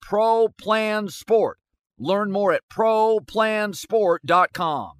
Pro Plan Sport. Learn more at ProPlansport.com.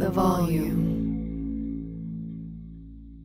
the volume.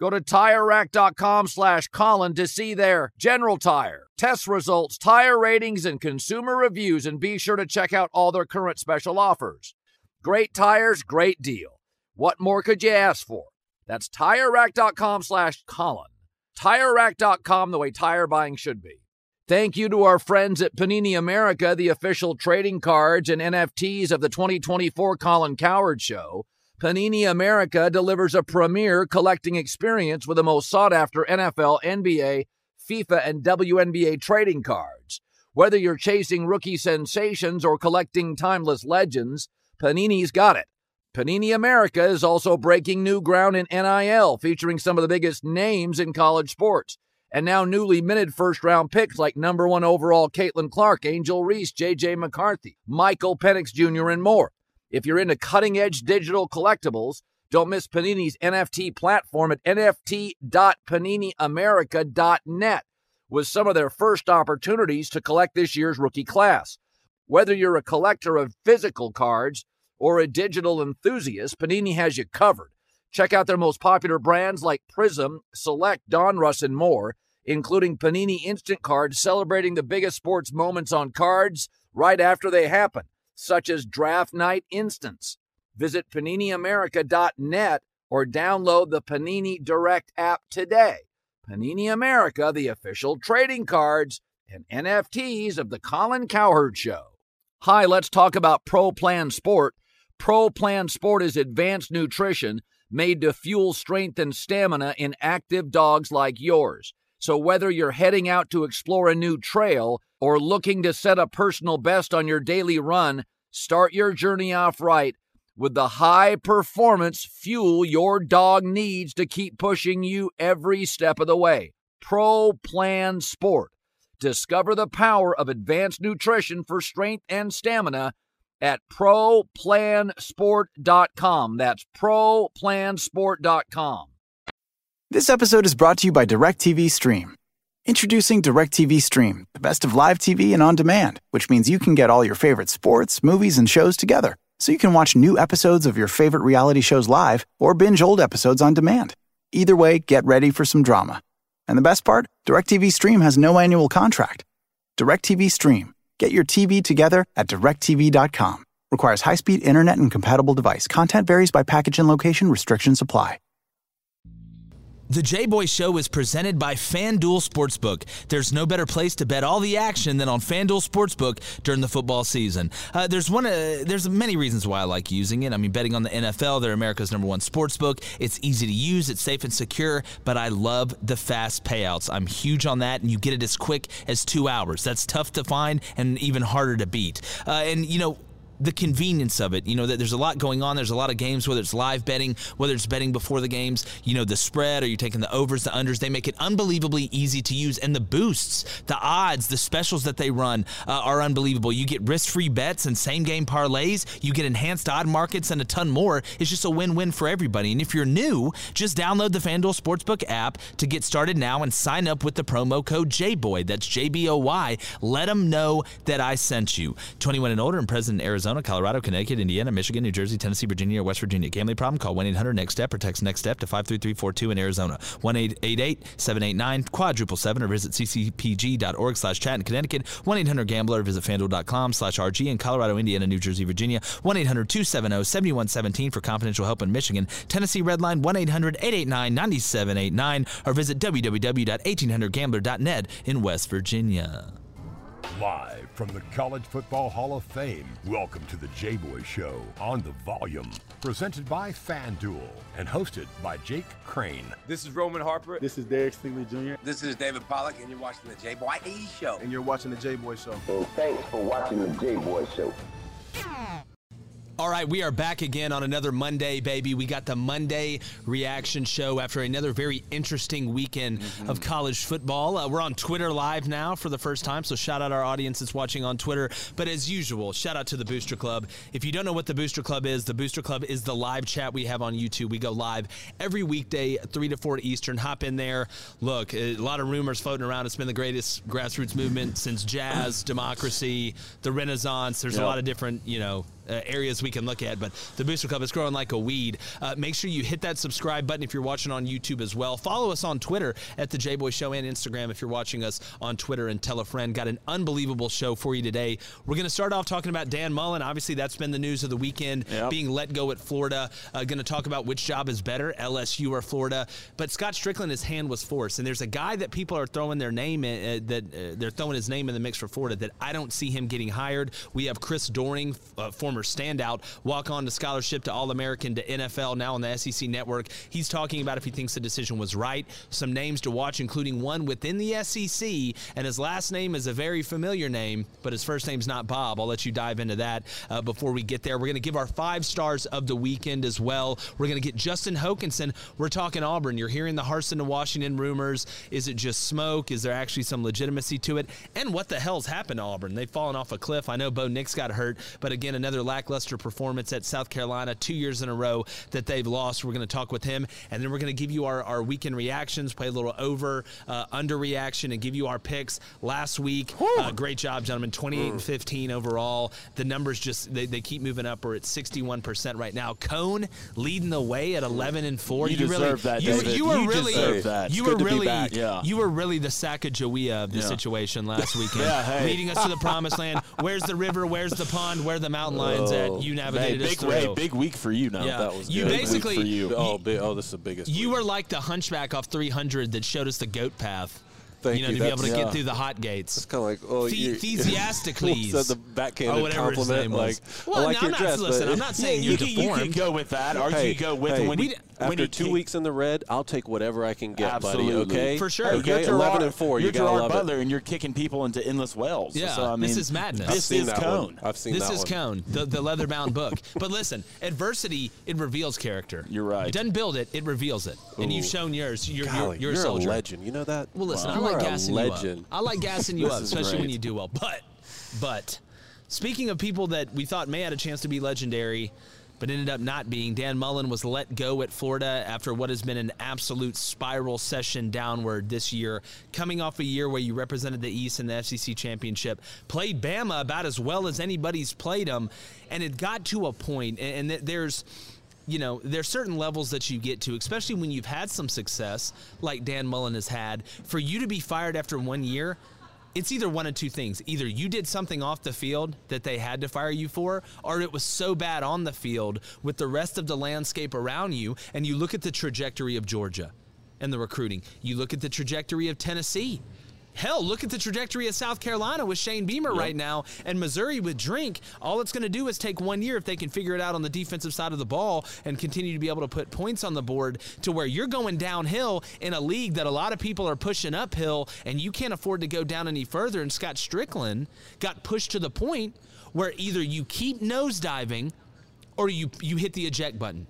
Go to TireRack.com slash Colin to see their General Tire, test results, tire ratings, and consumer reviews, and be sure to check out all their current special offers. Great tires, great deal. What more could you ask for? That's TireRack.com slash Colin. TireRack.com, the way tire buying should be. Thank you to our friends at Panini America, the official trading cards and NFTs of the 2024 Colin Cowherd Show. Panini America delivers a premier collecting experience with the most sought after NFL, NBA, FIFA, and WNBA trading cards. Whether you're chasing rookie sensations or collecting timeless legends, Panini's got it. Panini America is also breaking new ground in NIL, featuring some of the biggest names in college sports. And now newly minted first round picks like number one overall Caitlin Clark, Angel Reese, JJ McCarthy, Michael Penix Jr., and more. If you're into cutting edge digital collectibles, don't miss Panini's NFT platform at nft.paniniamerica.net with some of their first opportunities to collect this year's rookie class. Whether you're a collector of physical cards or a digital enthusiast, Panini has you covered. Check out their most popular brands like Prism, Select, Donruss, and more, including Panini Instant Cards celebrating the biggest sports moments on cards right after they happen such as Draft Night Instance. Visit PaniniAmerica.net or download the Panini Direct app today. Panini America, the official trading cards and NFTs of the Colin Cowherd Show. Hi, let's talk about Pro Plan Sport. Pro Plan Sport is advanced nutrition made to fuel strength and stamina in active dogs like yours. So, whether you're heading out to explore a new trail or looking to set a personal best on your daily run, Start your journey off right with the high performance fuel your dog needs to keep pushing you every step of the way. Pro Plan Sport. Discover the power of advanced nutrition for strength and stamina at ProPlansport.com. That's ProPlansport.com. This episode is brought to you by DirecTV Stream. Introducing DirecTV Stream, the best of live TV and on demand, which means you can get all your favorite sports, movies, and shows together. So you can watch new episodes of your favorite reality shows live or binge old episodes on demand. Either way, get ready for some drama. And the best part? DirecTV Stream has no annual contract. DirecTV Stream. Get your TV together at directv.com. Requires high speed internet and compatible device. Content varies by package and location. Restrictions apply. The J Boy Show is presented by FanDuel Sportsbook. There's no better place to bet all the action than on FanDuel Sportsbook during the football season. Uh, there's one. Uh, there's many reasons why I like using it. I mean, betting on the NFL. They're America's number one sportsbook. It's easy to use. It's safe and secure. But I love the fast payouts. I'm huge on that, and you get it as quick as two hours. That's tough to find and even harder to beat. Uh, and you know the convenience of it. You know that there's a lot going on. There's a lot of games, whether it's live betting, whether it's betting before the games. You know the spread, or you taking the overs, the unders. They make it unbelievably easy to use, and the boosts, the odds, the specials that they run uh, are unbelievable. You get risk-free bets and same-game parlays. You get enhanced odd markets and a ton more. It's just a win-win for everybody. And if you're new, just download the FanDuel Sportsbook app to get started now and sign up with the promo code JBOY. That's J B O Y. Let them know that I sent you. 21 and older and present in Arizona. Arizona, Colorado, Connecticut, Indiana, Michigan, New Jersey, Tennessee, Virginia, or West Virginia. Gambling problem? Call 1 800 NEXT STEP or text NEXT STEP to 53342 in Arizona. 1 888 789 quadruple 7 or visit ccpg.org slash chat in Connecticut. 1 800 Gambler. Visit fanduel.com slash RG in Colorado, Indiana, New Jersey, Virginia. 1 800 270 7117 for confidential help in Michigan. Tennessee Redline 1 800 889 9789 or visit www.1800gambler.net in West Virginia. Live from the College Football Hall of Fame, welcome to the J Boy Show on the volume. Presented by FanDuel and hosted by Jake Crain. This is Roman Harper. This is Derek Stingley Jr. This is David Pollack, and you're watching the J Boy Show. And you're watching the J Boy Show. And thanks for watching the J Boy Show. All right, we are back again on another Monday, baby. We got the Monday reaction show after another very interesting weekend mm-hmm. of college football. Uh, we're on Twitter live now for the first time, so shout out our audience that's watching on Twitter. But as usual, shout out to the Booster Club. If you don't know what the Booster Club is, the Booster Club is the live chat we have on YouTube. We go live every weekday, 3 to 4 Eastern. Hop in there. Look, a lot of rumors floating around. It's been the greatest grassroots movement since jazz, democracy, the Renaissance. There's yep. a lot of different, you know, uh, areas we can look at. But the Booster Club is growing like a weed. Uh, make sure you hit that subscribe button if you're watching on YouTube as well. Follow us on Twitter at the J Boy Show and Instagram if you're watching us on Twitter and tell a friend. Got an unbelievable show for you today. We're going to start off talking about Dan Mullen. Obviously, that's been the news of the weekend, yep. being let go at Florida. Uh, going to talk about which job is better, LSU or Florida. But Scott Stricklin, his hand was forced, and there's a guy that people are throwing their name in, uh, that uh, they're throwing his name in the mix for Florida that I don't see him getting hired. We have Chris Doering, uh, former standout, walk on to scholarship to All American to NFL, now on the SEC network. He's talking about if he thinks the decision was right. Some names to watch, including one within the SEC, and his last name is a very familiar name, but his first name's not Bob. I'll let you dive into that uh, before we get there. We're going to give our five stars of the weekend as well. We're going to get Justin Hokanson. We're talking Auburn. You're hearing the Harsin to Washington rumors. Is it just smoke? Is there actually some legitimacy to it? And what the hell's happened to Auburn? They've fallen off a cliff. I know Bo Nix got hurt, but again, another lackluster performance at South Carolina, two years in a row that they've lost. We're going to talk with him, and then we're going to give you our, our weekend reactions, play a little over, uh, under reaction, and give you our picks. Last week, uh, great job, gentlemen. 28 and 15 overall. The numbers just they, they keep moving up. We're at 61% right now. Cone leading the way at 11 and 4. You, you deserve really, that, you, David. You were you really, that. You were really, yeah. you were really the Sacagawea of the yeah. situation last weekend, yeah, hey. leading us to the promised land. Where's the river? Where's the pond? Where the mountain lions oh. at? You navigated hey, big, us through. big week for you now. Yeah. That was you good. basically for you. Oh, big, oh, this is the biggest. You week. were like the hunchback off 300 that showed us the goat path. Thank you know, you. to be able to yeah. get through the hot gates. It's kind of like, oh, the- that, the backhanded or whatever compliment? his name was. Like, well, I like no, your I'm not, dress, listen, but I'm not saying you, you can, deformed. you can go with that, or hey, you can go with hey, when we, you, After two kicked- weeks in the red, I'll take whatever I can get, Absolutely. buddy. Okay, For sure. Okay, you're Gerard, eleven and four. You're you gotta Gerard love Butler, it. and you're kicking people into endless wells. Yeah, so, I mean, this is madness. I've This is cone. one. I've seen. This that is one. Cone, the, the leather bound book. But listen, adversity, it reveals character. You're right. It doesn't build it, it reveals it. And you've shown yours. You're, Golly, you're, you're, a soldier. legend. You know that? Well, listen, Wow. I like are a gassing you up. I like gassing you up, is especially when you do well. But, but, speaking of people that we thought may had a chance to be legendary, but ended up not being, Dan Mullen was let go at Florida after what has been an absolute spiral session downward this year, coming off a year where you represented the East in the SEC championship, played Bama about as well as anybody's played them, and it got to a point, and, and there's you know, there's certain levels that you get to, especially when you've had some success like Dan Mullen has had. For you to be fired after one year, it's either one of two things. Either you did something off the field that they had to fire you for, or it was so bad on the field with the rest of the landscape around you. And you look at the trajectory of Georgia and the recruiting, you look at the trajectory of Tennessee. Hell, look at the trajectory of South Carolina with Shane Beamer right now and Missouri with Drink. All it's going to do is take one year if they can figure it out on the defensive side of the ball and continue to be able to put points on the board to where you're going downhill in a league that a lot of people are pushing uphill and you can't afford to go down any further. And Scott Stricklin got pushed to the point where either you keep nosediving or you, you hit the eject button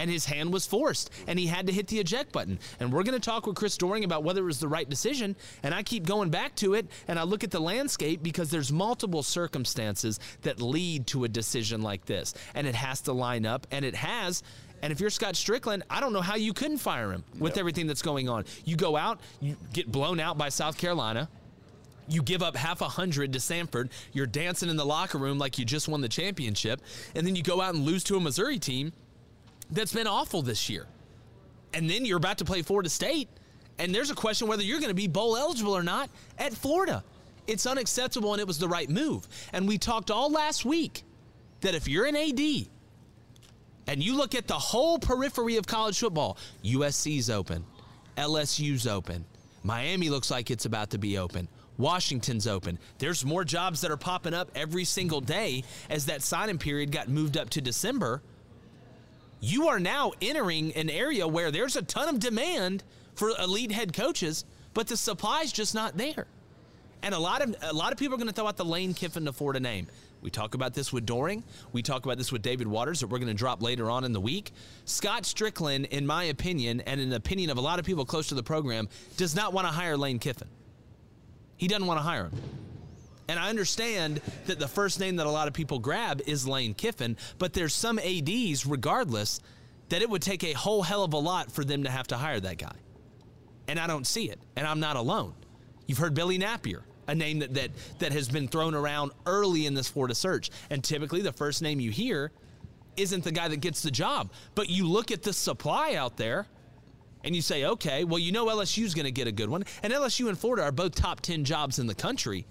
and his hand was forced and he had to hit the eject button. And we're going to talk with Chris Doering about whether it was the right decision. And I keep going back to it and I look at the landscape because there's multiple circumstances that lead to a decision like this. And it has to line up and it has. And if you're Scott Stricklin, I don't know how you couldn't fire him with everything that's going on. You go out, you get blown out by South Carolina. You give up half a hundred to Samford. You're dancing in the locker room like you just won the championship. And then you go out and lose to a Missouri team that's been awful this year. And then you're about to play Florida State, and there's a question whether you're going to be bowl eligible or not at Florida. It's unacceptable, and it was the right move. And we talked all last week that if you're an AD and you look at the whole periphery of college football, USC's open, LSU's open, Miami looks like it's about to be open. Washington's open. There's more jobs that are popping up every single day as that signing period got moved up to December you are now entering an area where there's a ton of demand for elite head coaches, but the supply's just not there. And a lot of a lot of people are going to throw out the Lane Kiffin to Florida name. We talk about this with Doering. We talk about this with David Waters that we're going to drop later on in the week. Scott Stricklin, in my opinion, and in the opinion of a lot of people close to the program, does not want to hire Lane Kiffin. He doesn't want to hire him. And I understand that the first name that a lot of people grab is Lane Kiffin, but there's some ADs, regardless, that it would take a whole hell of a lot for them to have to hire that guy. And I don't see it. And I'm not alone. You've heard Billy Napier, a name that, that, that has been thrown around early in this Florida search. And typically the first name you hear isn't the guy that gets the job. But you look at the supply out there and you say, okay, well, you know LSU's going to get a good one. And LSU and Florida are both top 10 jobs in the country.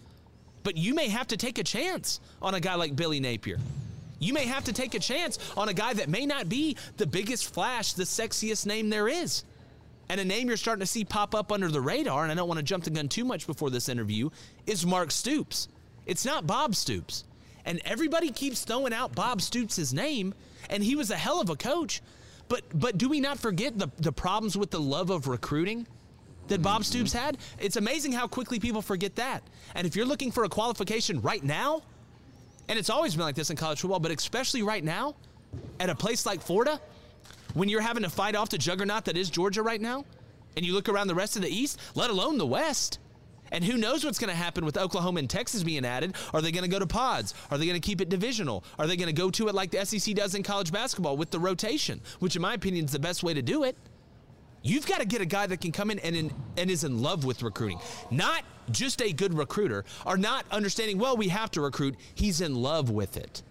But you may have to take a chance on a guy like Billy Napier. You may have to take a chance on a guy that may not be the biggest flash, the sexiest name there is. And a name you're starting to see pop up under the radar, and I don't want to jump the gun too much before this interview, is Mark Stoops. It's not Bob Stoops. And everybody keeps throwing out Bob Stoops' name, and he was a hell of a coach. But but do we not forget the, the problems with the love of recruiting? That Bob Stoops had. It's amazing how quickly people forget that. And if you're looking for a qualification right now, and it's always been like this in college football, but especially right now, at a place like Florida, when you're having to fight off the juggernaut that is Georgia right now, and you look around the rest of the East, let alone the West. And who knows what's going to happen with Oklahoma and Texas being added? Are they going to go to pods? Are they going to keep it divisional? Are they going to go to it like the SEC does in college basketball with the rotation, which in my opinion is the best way to do it? You've got to get a guy that can come in and, in and is in love with recruiting. Not just a good recruiter, or not understanding, well, we have to recruit. He's in love with it.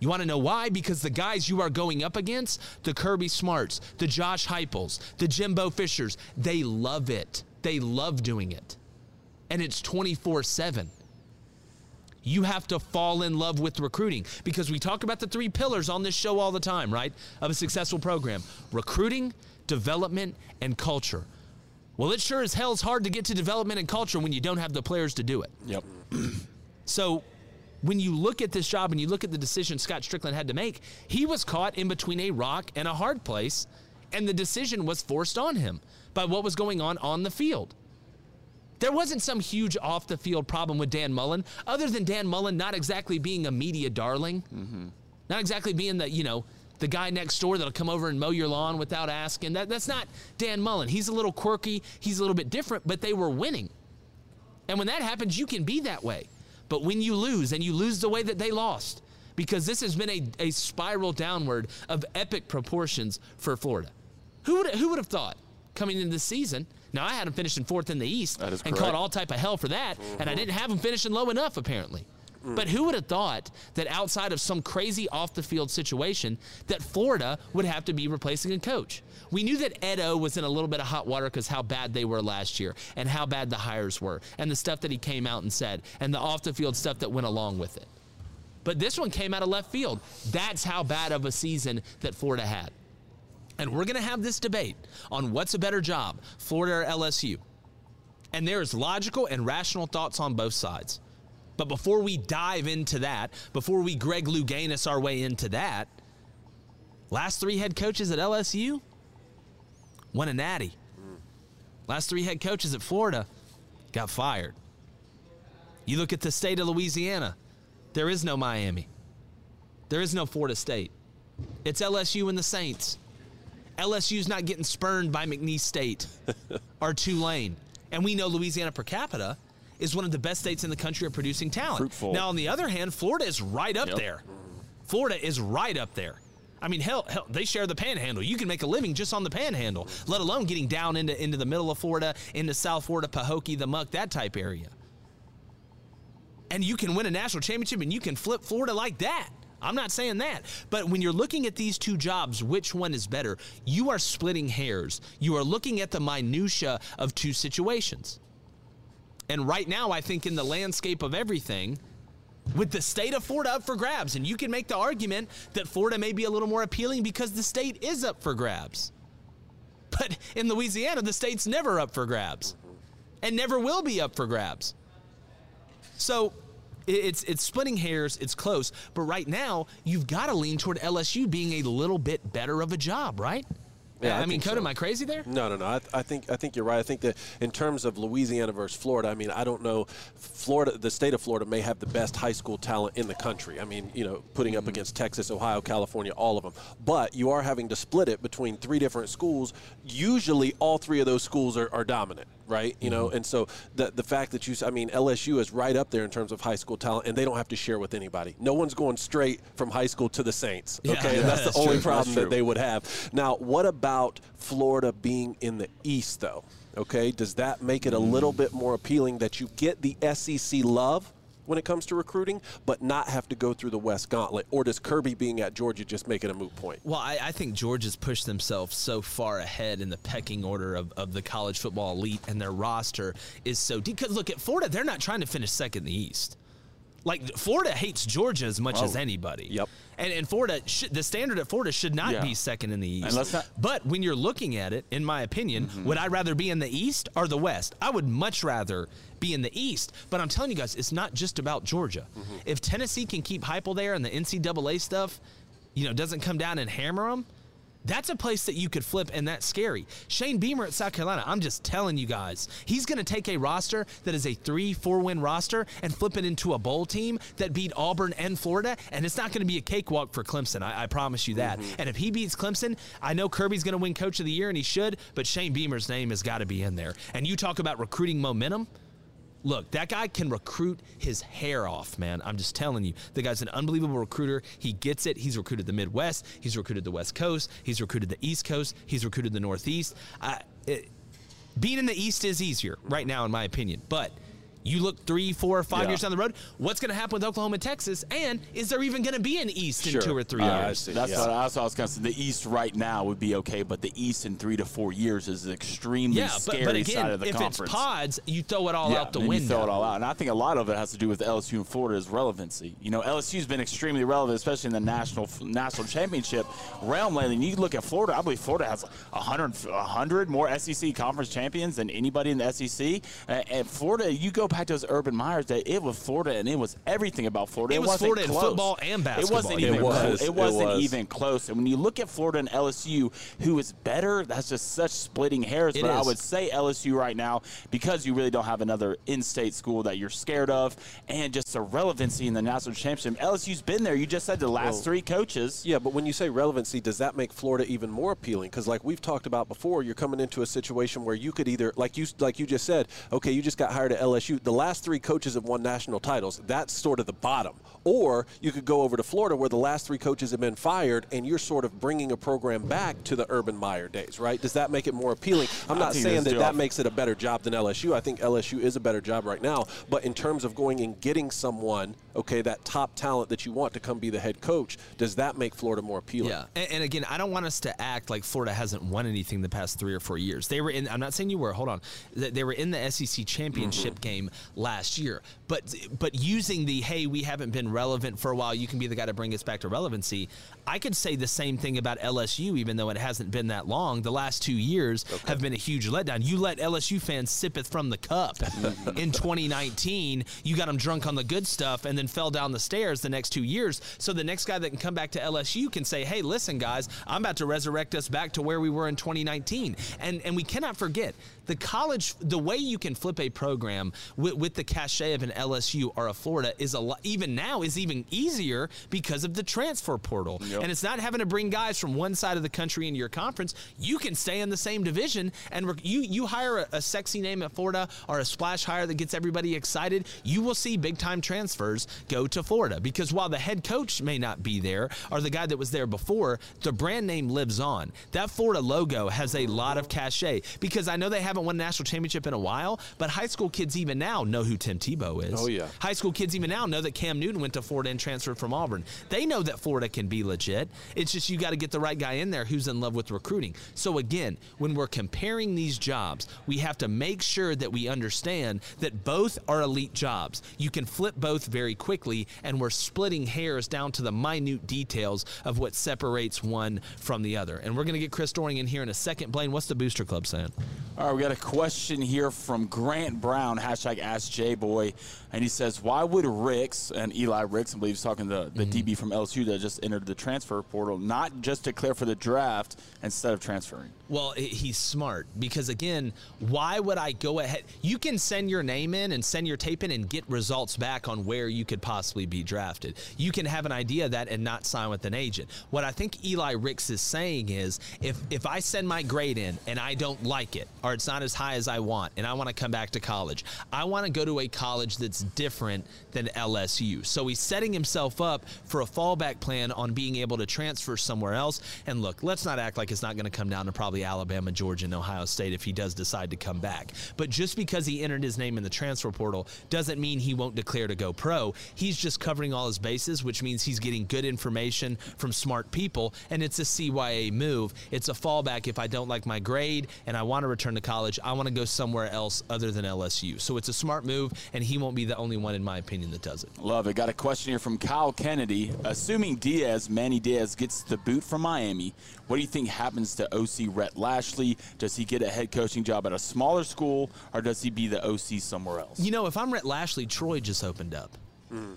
You want to know why? Because the guys you are going up against, the Kirby Smarts, the Josh Heupels, the Jimbo Fishers, they love it. They love doing it. And it's 24 7. You have to fall in love with recruiting because we talk about the three pillars on this show all the time, right? Of a successful program recruiting, development, and culture. Well, it sure as hell's hard to get to development and culture when you don't have the players to do it. Yep. So when you look at this job and you look at the decision Scott Stricklin had to make, he was caught in between a rock and a hard place And the decision was forced on him by what was going on on the field. There wasn't some huge off the field problem with Dan Mullen, other than Dan Mullen not exactly being a media darling, mm-hmm. not exactly being the, you know, the guy next door that'll come over and mow your lawn without asking. That, that's not Dan Mullen. He's a little quirky, he's a little bit different, but they were winning. And when that happens, you can be that way. But when you lose, and you lose the way that they lost, because this has been a, a spiral downward of epic proportions for Florida. Who would, who would have thought coming into the season now I had them finishing fourth in the East and correct. caught all type of hell for that, mm-hmm. and I didn't have them finishing low enough apparently. Mm. But who would have thought that outside of some crazy off the field situation that Florida would have to be replacing a coach? We knew that Edo was in a little bit of hot water because how bad they were last year and how bad the hires were and the stuff that he came out and said and the off the field stuff that went along with it. But this one came out of left field. That's how bad of a season that Florida had. And we're going to have this debate on what's a better job, Florida or LSU. And there's logical and rational thoughts on both sides. But before we dive into that, before we Greg Louganis our way into that, last three head coaches at LSU won a natty. Last three head coaches at Florida got fired. You look at the state of Louisiana, there is no Miami. There is no Florida State. It's LSU and the Saints. LSU's not getting spurned by McNeese State or Tulane. And we know Louisiana per capita is one of the best states in the country at producing talent. Fruitful. Now, on the other hand, Florida is right up Yep. there. Florida is right up there. I mean, hell, hell, they share the panhandle. You can make a living just on the panhandle, let alone getting down into, into the middle of Florida, into South Florida, Pahokee, the Muck, that type area. And you can win a national championship and you can flip Florida like that. I'm not saying that. But when you're looking at these two jobs, which one is better? You are splitting hairs. You are looking at the minutia of two situations. And right now, I think in the landscape of everything, with the state of Florida up for grabs, and you can make the argument that Florida may be a little more appealing because the state is up for grabs. But in Louisiana, the state's never up for grabs and never will be up for grabs. So it's it's splitting hairs, it's close, but right now you've got to lean toward LSU being a little bit better of a job, right? Yeah, I, I mean, Coda, so. am I crazy there? No, no, no. I, I think I think you're right. I think that in terms of Louisiana versus Florida, I mean, I don't know. Florida, the state of Florida, may have the best high school talent in the country. I mean, you know, putting up mm-hmm. against Texas, Ohio, California, all of them. But you are having to split it between three different schools. Usually, all three of those schools are, are dominant, right? You know, and so the the fact that you, I mean, LSU is right up there in terms of high school talent, and they don't have to share with anybody. No one's going straight from high school to the Saints. Okay, yeah, and that's, that's the only true. problem that they would have. Now, what about Florida being in the East, though? Okay, does that make it a little bit more appealing that you get the SEC love when it comes to recruiting, but not have to go through the West Gauntlet? Or does Kirby being at Georgia just make it a moot point? Well, I, I think Georgia's pushed themselves so far ahead in the pecking order of, of the college football elite, and their roster is so deep. Because look at Florida; they're not trying to finish second in the East. Like Florida hates Georgia as much as Oh, anybody. yep. And and Florida, should, the standard at Florida should not Yeah. be second in the East. Not- but when you're looking at it, in my opinion, mm-hmm. would I rather be in the East or the West? I would much rather be in the East. But I'm telling you guys, it's not just about Georgia. Mm-hmm. If Tennessee can keep Heupel there and the NCAA stuff, you know, doesn't come down and hammer them, that's a place that you could flip, and that's scary. Shane Beamer at South Carolina, I'm just telling you guys, he's going to take a roster that is a three, four win roster and flip it into a bowl team that beat Auburn and Florida, and it's not going to be a cakewalk for Clemson. I, I promise you that. Mm-hmm. And if he beats Clemson, I know Kirby's going to win Coach of the Year, and he should, but Shane Beamer's name has got to be in there. And you talk about recruiting momentum. Look, that guy can recruit his hair off, man. I'm just telling you. The guy's an unbelievable recruiter. He gets it. He's recruited the Midwest. He's recruited the West Coast. He's recruited the East Coast. He's recruited the Northeast. I, it, being in the East is easier right now, in my opinion. But you look three, four, or five Yeah. years down the road, what's going to happen with Oklahoma and Texas? And is there even going to be an East Sure. in two or three Uh, I years? see. That's Yeah. what, that's what I was going to say. The East right now would be okay, but the East in three to four years is an extremely Yeah, but, scary but side again, of the if conference. it's pods, you throw it all yeah, out the window. You throw it all out, and I think a lot of it has to do with LSU and Florida's relevancy. You know, LSU's been extremely relevant, especially in the national national championship realm lately. And you look at Florida; I believe Florida has 100, 100 more SEC conference champions than anybody in the SEC. Uh, and Florida, you go go back to those Urban Meyer's days, it was Florida, and it was everything about Florida. It was wasn't Florida in close. football and basketball. It wasn't It even. was. close. It It wasn't was. even close. And when you look at Florida and LSU, who is better, that's just such splitting hairs. It but I would say LSU right now because you really don't have another in-state school that you're scared of, and just the relevancy in the national championship. LSU's been there. You just said the last Well, three coaches. Yeah, but when you say relevancy, does that make Florida even more appealing? Because like we've talked about before, you're coming into a situation where you could either, like you like you just said, okay, you just got hired at LSU. The last three coaches have won national titles. That's sort of the bottom. Or you could go over to Florida where the last three coaches have been fired, and you're sort of bringing a program back to the Urban Meyer days, right? Does that make it more appealing? I'm not saying that job- that makes it a better job than LSU. I think LSU is a better job right now. But in terms of going and getting someone, okay, that top talent that you want to come be the head coach, does that make Florida more appealing? Yeah, and, and again, I don't want us to act like Florida hasn't won anything the past three or four years. They were in. I'm not saying you were. Hold on. They they were in the SEC championship Mm-hmm. game last year, but but using the hey, we haven't been relevant for a while. You can be the guy to bring us back to relevancy. I could say the same thing about LSU, even though it hasn't been that long. The last two years have been a huge letdown. You let LSU fans sip it from the cup in 2019. You got them drunk on the good stuff and then fell down the stairs the next two years. So the next guy that can come back to LSU can say, "Hey, listen, guys, I'm about to resurrect us back to where we were in 2019." And and we cannot forget the college, the way you can flip a program with, with the cachet of an LSU or a Florida is a lot. Even now is even easier because of the transfer portal. And it's not having to bring guys from one side of the country into your conference. You can stay in the same division, and rec- you you hire a, a sexy name at Florida or a splash hire that gets everybody excited. You will see big time transfers go to Florida because while the head coach may not be there or the guy that was there before, the brand name lives on. That Florida logo has a lot of cachet because I know they haven't won a national championship in a while, but high school kids even now know who Tim Tebow is. Oh, yeah. High school kids even now know that Cam Newton went to Florida and transferred from Auburn. They know that Florida can be legit. It's just you got to get the right guy in there who's in love with recruiting. So again, when we're comparing these jobs, we have to make sure that we understand that both are elite jobs. You can flip both very quickly, and we're splitting hairs down to the minute details of what separates one from the other. And we're going to get Chris Doering in here in a second. Blaine, what's the Booster Club saying? All right, we got a question here from Grant Brown, hashtag Ask J Boy, and he says, "Why would Ricks and Eli Ricks, I believe he's talking to the mm. DB from LSU that just entered the transfer portal, not just declare for the draft instead of transferring?" Well, he's smart because again, why would I go ahead? You can send your name in and send your tape in and get results back on where you could possibly be drafted. You can have an idea of that and not sign with an agent. What I think Eli Ricks is saying is if if I send my grade in and I don't like it or it's not as high as I want and I want to come back to college, I want to go to a college that's different than LSU. So he's setting himself up for a fallback plan on being able to transfer somewhere else. And look, let's not act like it's not going to come down to probably Alabama, Georgia, and Ohio State if he does decide to come back. But just because he entered his name in the transfer portal doesn't mean he won't declare to go pro. He's just covering all his bases, which means he's getting good information from smart people. And it's a CYA move. It's a fallback if I don't like my grade and I want to return to college. I want to go somewhere else other than LSU. So it's a smart move, and he won't be the only one, in my opinion, that does it. Love it. Got a question here from Kyle Kennedy. Assuming Diaz, Manny Diaz, gets the boot from Miami, what do you think happens to OC Rhett Lashlee? Does he get a head coaching job at a smaller school, or does he be the OC somewhere else? You know, if I'm Rhett Lashlee, Troy just opened up.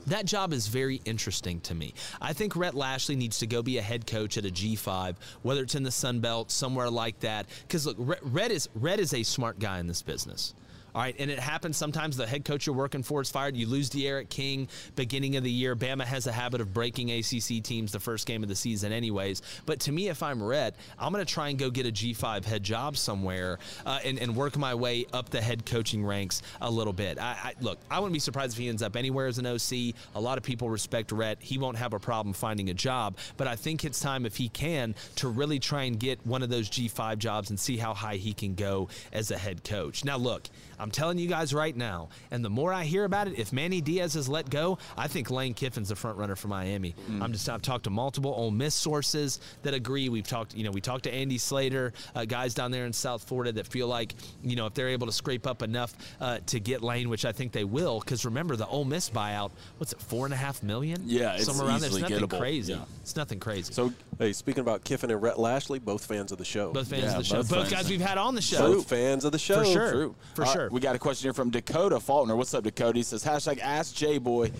That job is very interesting to me. I think Rhett Lashlee needs to go be a head coach at a G5, whether it's in the Sun Belt, somewhere like that. Because look, Rhett is Rhett is a smart guy in this business. All right, and it happens sometimes the head coach you're working for is fired. You lose D'Eriq King beginning of the year. Bama has a habit of breaking ACC teams the first game of the season, anyways. But to me, if I'm Rhett, I'm going to try and go get a G5 head job somewhere uh, and, and work my way up the head coaching ranks a little bit. I, I Look, I wouldn't be surprised if he ends up anywhere as an OC. A lot of people respect Rhett. He won't have a problem finding a job, but I think it's time, if he can, to really try and get one of those G5 jobs and see how high he can go as a head coach. Now, look, I'm telling you guys right now, and the more I hear about it, if Manny Diaz is let go, I think Lane Kiffin's the front runner for Miami. I'm just I've talked to multiple Ole Miss sources that agree. We've talked, you know, we talked to Andy Slater, uh, guys down there in South Florida that feel like, you know, if they're able to scrape up enough uh, to get Lane, which I think they will, because remember the Ole Miss buyout, what's it, four and a half million? Yeah, it's somewhere around there. It's nothing gettable. crazy. Yeah. It's nothing crazy. So, Hey, speaking about Kiffin and Rhett Lashlee, both fans of the show. both fans Yeah, of the show, both both guys we've had on the show, Both fans of the show. for sure, True. for Uh, sure. We got a question here from Dakota Faulkner. What's up, Dakota? He says, hashtag Ask J Boy,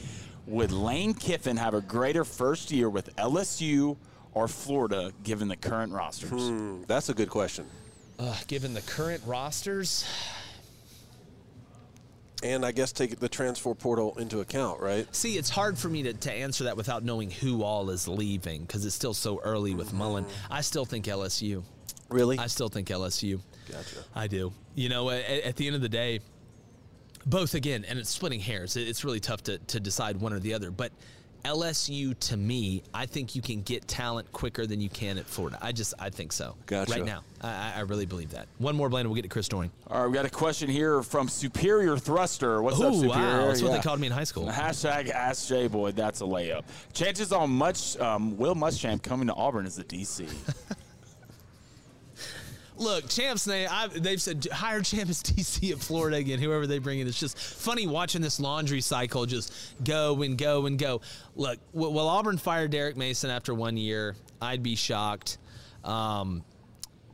would Lane Kiffin have a greater first year with LSU or Florida given the current rosters? Hmm, that's a good question. Uh, given the current rosters, And I guess take the transfer portal into account, right? See, it's hard for me to, to answer that without knowing who all is leaving because it's still so early with Mullen. I still think LSU. Really? I still think LSU. Gotcha. I do. You know, at, at the end of the day, both again, and it's splitting hairs. It's really tough to, to decide one or the other. But LSU, to me, I think you can get talent quicker than you can at Florida. I just, I think so. Gotcha. Right now, I, I- really believe that. One more, Blaine, we'll get to Chris Doering. All right, we got a question here from Superior Thruster. What's up, Superior? wow, that's what they called me in high school. Hashtag Ask J Boy. That's a layup. Chances on much um, Will Muschamp coming to Auburn as the DC. Look, Champ's name, I, they've said hire Champ as DC at Florida again, whoever they bring in. It's just funny watching this laundry cycle just go and go and go. Look, w- will Auburn fire Derek Mason after one year? I'd be shocked. Um,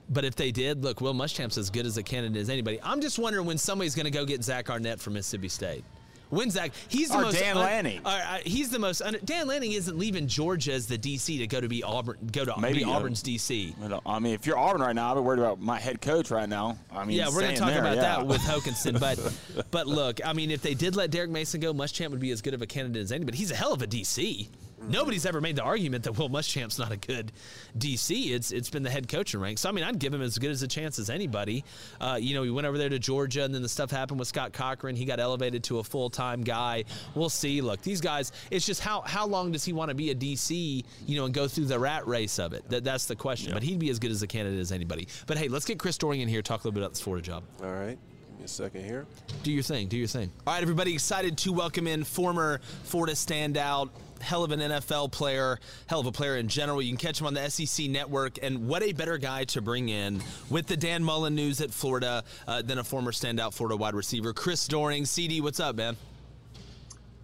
but if they did, look, Will Muschamp's as good as a candidate as anybody. I'm just wondering when somebody's going to go get Zach Arnett from Mississippi State. When Zach, he's the Or most Dan Lanning. uh, he's the most. Under, Dan Lanning isn't leaving Georgia as the DC to go to be Auburn, go to Maybe, be Auburn's DC. I mean, if you're Auburn right now, be worried about my head coach right now. I mean, yeah, we're going to talk there, about yeah. that with Hokanson. But but look, I mean, if they did let Derek Mason go, Muschamp would be as good of a candidate as anybody. He's a hell of a DC. Nobody's ever made the argument that Will Muschamp's not a good DC. It's it's been the head coaching rank. So I mean, I'd give him as good as a chance as anybody. Uh, you know, he went over there to Georgia, and then the stuff happened with Scott Cochran. He got elevated to a full time guy. We'll see. Look, these guys. It's just how how long does he want to be a DC? You know, and go through the rat race of it. That, that's the question. But he'd be as good as a candidate as anybody. But hey, let's get Chris Doering in here. Talk a little bit about this Florida job. All right. Give me a second here. Do your thing. Do your thing. All right, everybody, excited to welcome in former Florida standout, hell of an NFL player, hell of a player in general. You can catch him on the SEC network. And what a better guy to bring in with the Dan Mullen news at Florida uh, than a former standout Florida wide receiver, Chris Doering. CD, what's up, man?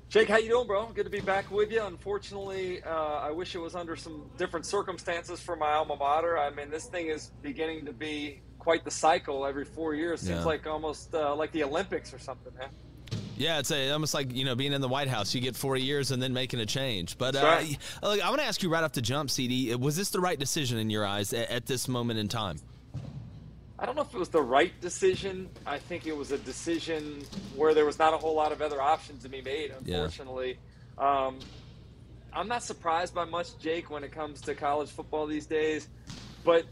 Jake, how you doing, bro? Good to be back with you. Unfortunately, uh, I wish it was under some different circumstances for my alma mater. I mean, this thing is beginning to be quite the cycle every four years. Seems Yeah. like almost uh, like the Olympics or something, man. Yeah, it's a, almost like you know being in the White House. You get four years and then making a change. But uh, right. look, I want to ask you right off the jump, CD. Was this the right decision in your eyes at, at this moment in time? I don't know if it was the right decision. I think it was a decision where there was not a whole lot of other options to be made, Yeah. unfortunately. Um, I'm not surprised by much, Jake, when it comes to college football these days, but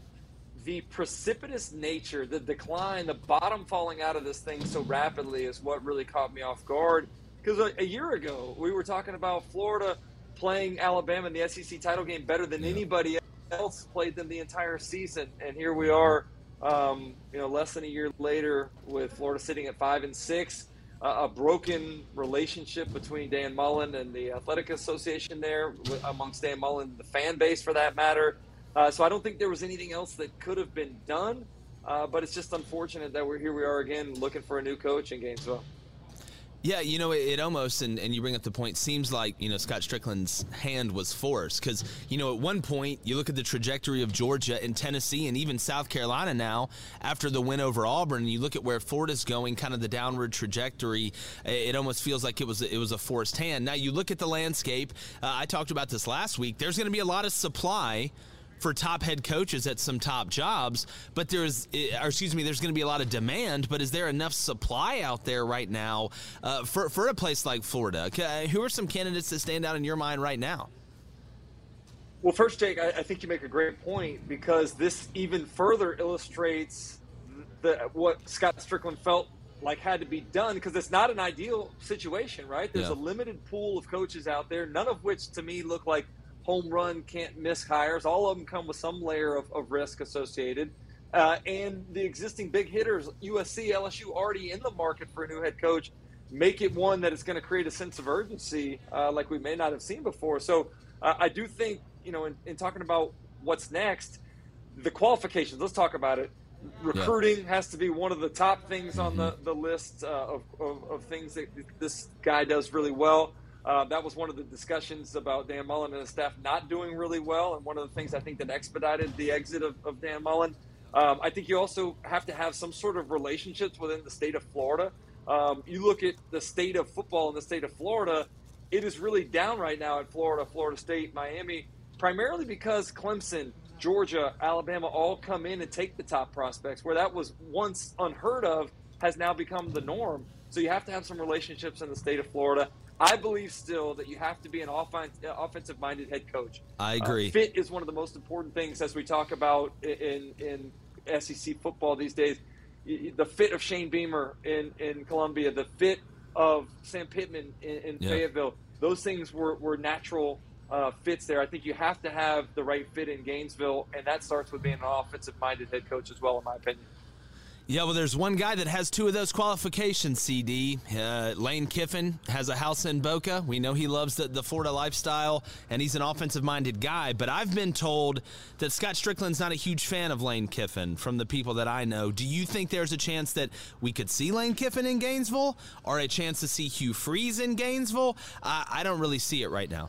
the precipitous nature, the decline, the bottom falling out of this thing so rapidly is what really caught me off guard. Because a, a year ago, we were talking about Florida playing Alabama in the SEC title game better than anybody else played them the entire season, and here we are, um, you know, less than a year later with Florida sitting at five and six. Uh, a broken relationship between Dan Mullen and the Athletic Association there, amongst Dan Mullen and the fan base for that matter. Uh, so I don't think there was anything else that could have been done. Uh, but it's just unfortunate that we're here. We are again looking for a new coach in Gainesville. Yeah, you know, it, it almost, and, and you bring up the point, seems like, you know, Scott Stricklin's hand was forced. Because, you know, at one point, you look at the trajectory of Georgia and Tennessee and even South Carolina now after the win over Auburn, you look at where Florida's going, kind of the downward trajectory, it, it almost feels like it was, it was a forced hand. Now, you look at the landscape, uh, I talked about this last week, there's going to be a lot of supply for top head coaches at some top jobs, but there's, or excuse me, there's going to be a lot of demand. But is there enough supply out there right now uh, for for a place like Florida? Who are some candidates that stand out in your mind right now? Well, first, Jake, I, I think you make a great point because this even further illustrates the, what Scott Stricklin felt like had to be done because it's not an ideal situation, right? There's Yeah. a limited pool of coaches out there, none of which to me look like home run, can't miss hires. All of them come with some layer of, of risk associated. Uh, and the existing big hitters, USC, LSU, already in the market for a new head coach, make it one that is going to create a sense of urgency uh, like we may not have seen before. So uh, I do think, you know, in, in talking about what's next, the qualifications, let's talk about it. Recruiting has to be one of the top things on the, the list uh, of, of, of things that this guy does really well. Uh, that was one of the discussions about Dan Mullen and his staff not doing really well, and one of the things I think that expedited the exit of, of Dan Mullen. Um, I think you also have to have some sort of relationships within the state of Florida. Um, you look at the state of football in the state of Florida, it is really down right now at Florida, Florida State, Miami, primarily because Clemson, Georgia, Alabama all come in and take the top prospects, where that was once unheard of, has now become the norm. So you have to have some relationships in the state of Florida. I believe still that you have to be an offense, offensive minded head coach. I agree. Uh, fit is one of the most important things as we talk about in in SEC football these days. The fit of Shane Beamer in, in Columbia, the fit of Sam Pittman in, in Yeah. Fayetteville, those things were, were natural uh, fits there. I think you have to have the right fit in Gainesville, and that starts with being an offensive minded head coach as well, in my opinion. Yeah, well, there's one guy that has two of those qualifications, CD. Uh, Lane Kiffin has a house in Boca. We know he loves the, the Florida lifestyle, and he's an offensive minded guy. But I've been told that Scott Stricklin's not a huge fan of Lane Kiffin from the people that I know. Do you think there's a chance that we could see Lane Kiffin in Gainesville or a chance to see Hugh Freeze in Gainesville? I, I don't really see it right now.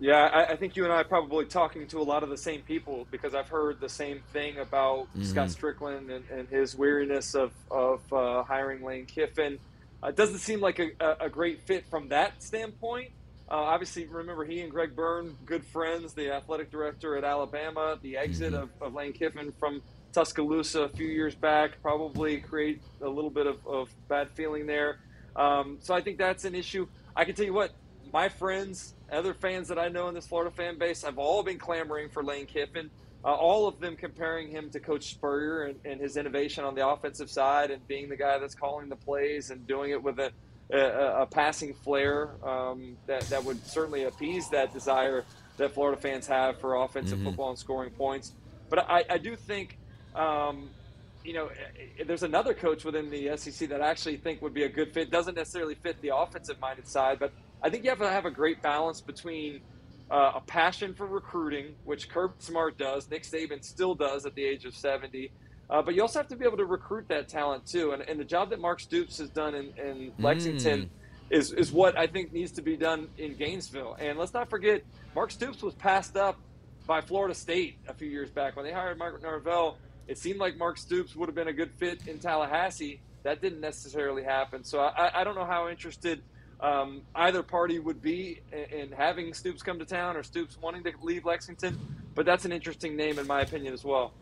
Yeah, I, I think you and I are probably talking to a lot of the same people because I've heard the same thing about Scott Mhm. Stricklin and, and his weariness of, of uh, hiring Lane Kiffin. Uh, it doesn't seem like a, a, great fit from that standpoint. Uh, obviously, remember he and Greg Byrne, good friends, the athletic director at Alabama. The exit of, of Lane Kiffin from Tuscaloosa a few years back probably create a little bit of, of bad feeling there. Um, so I think that's an issue. I can tell you what, my friends, other fans that I know in this Florida fan base, have all been clamoring for Lane Kiffin. Uh, all of them comparing him to Coach Spurrier and, and his innovation on the offensive side and being the guy that's calling the plays and doing it with a, a, a passing flair um, that, that would certainly appease that desire that Florida fans have for offensive Mhm. football and scoring points. But I, I do think, um, you know, eh, there's another coach within the SEC that I actually think would be a good fit. Doesn't necessarily fit the offensive minded side, but I think you have to have a great balance between uh, a passion for recruiting, which Kirby Smart does, Nick Saban still does at the age of 70. Uh, but you also have to be able to recruit that talent too. And, and the job that Mark Stoops has done in, in Lexington Mm. is, is what I think needs to be done in Gainesville. And let's not forget, Mark Stoops was passed up by Florida State a few years back when they hired Mark Norvell. It seemed like Mark Stoops would have been a good fit in Tallahassee. That didn't necessarily happen. So I, I don't know how interested um, either party would be in, in having Stoops come to town or Stoops wanting to leave Lexington. But that's an interesting name, in my opinion, as well.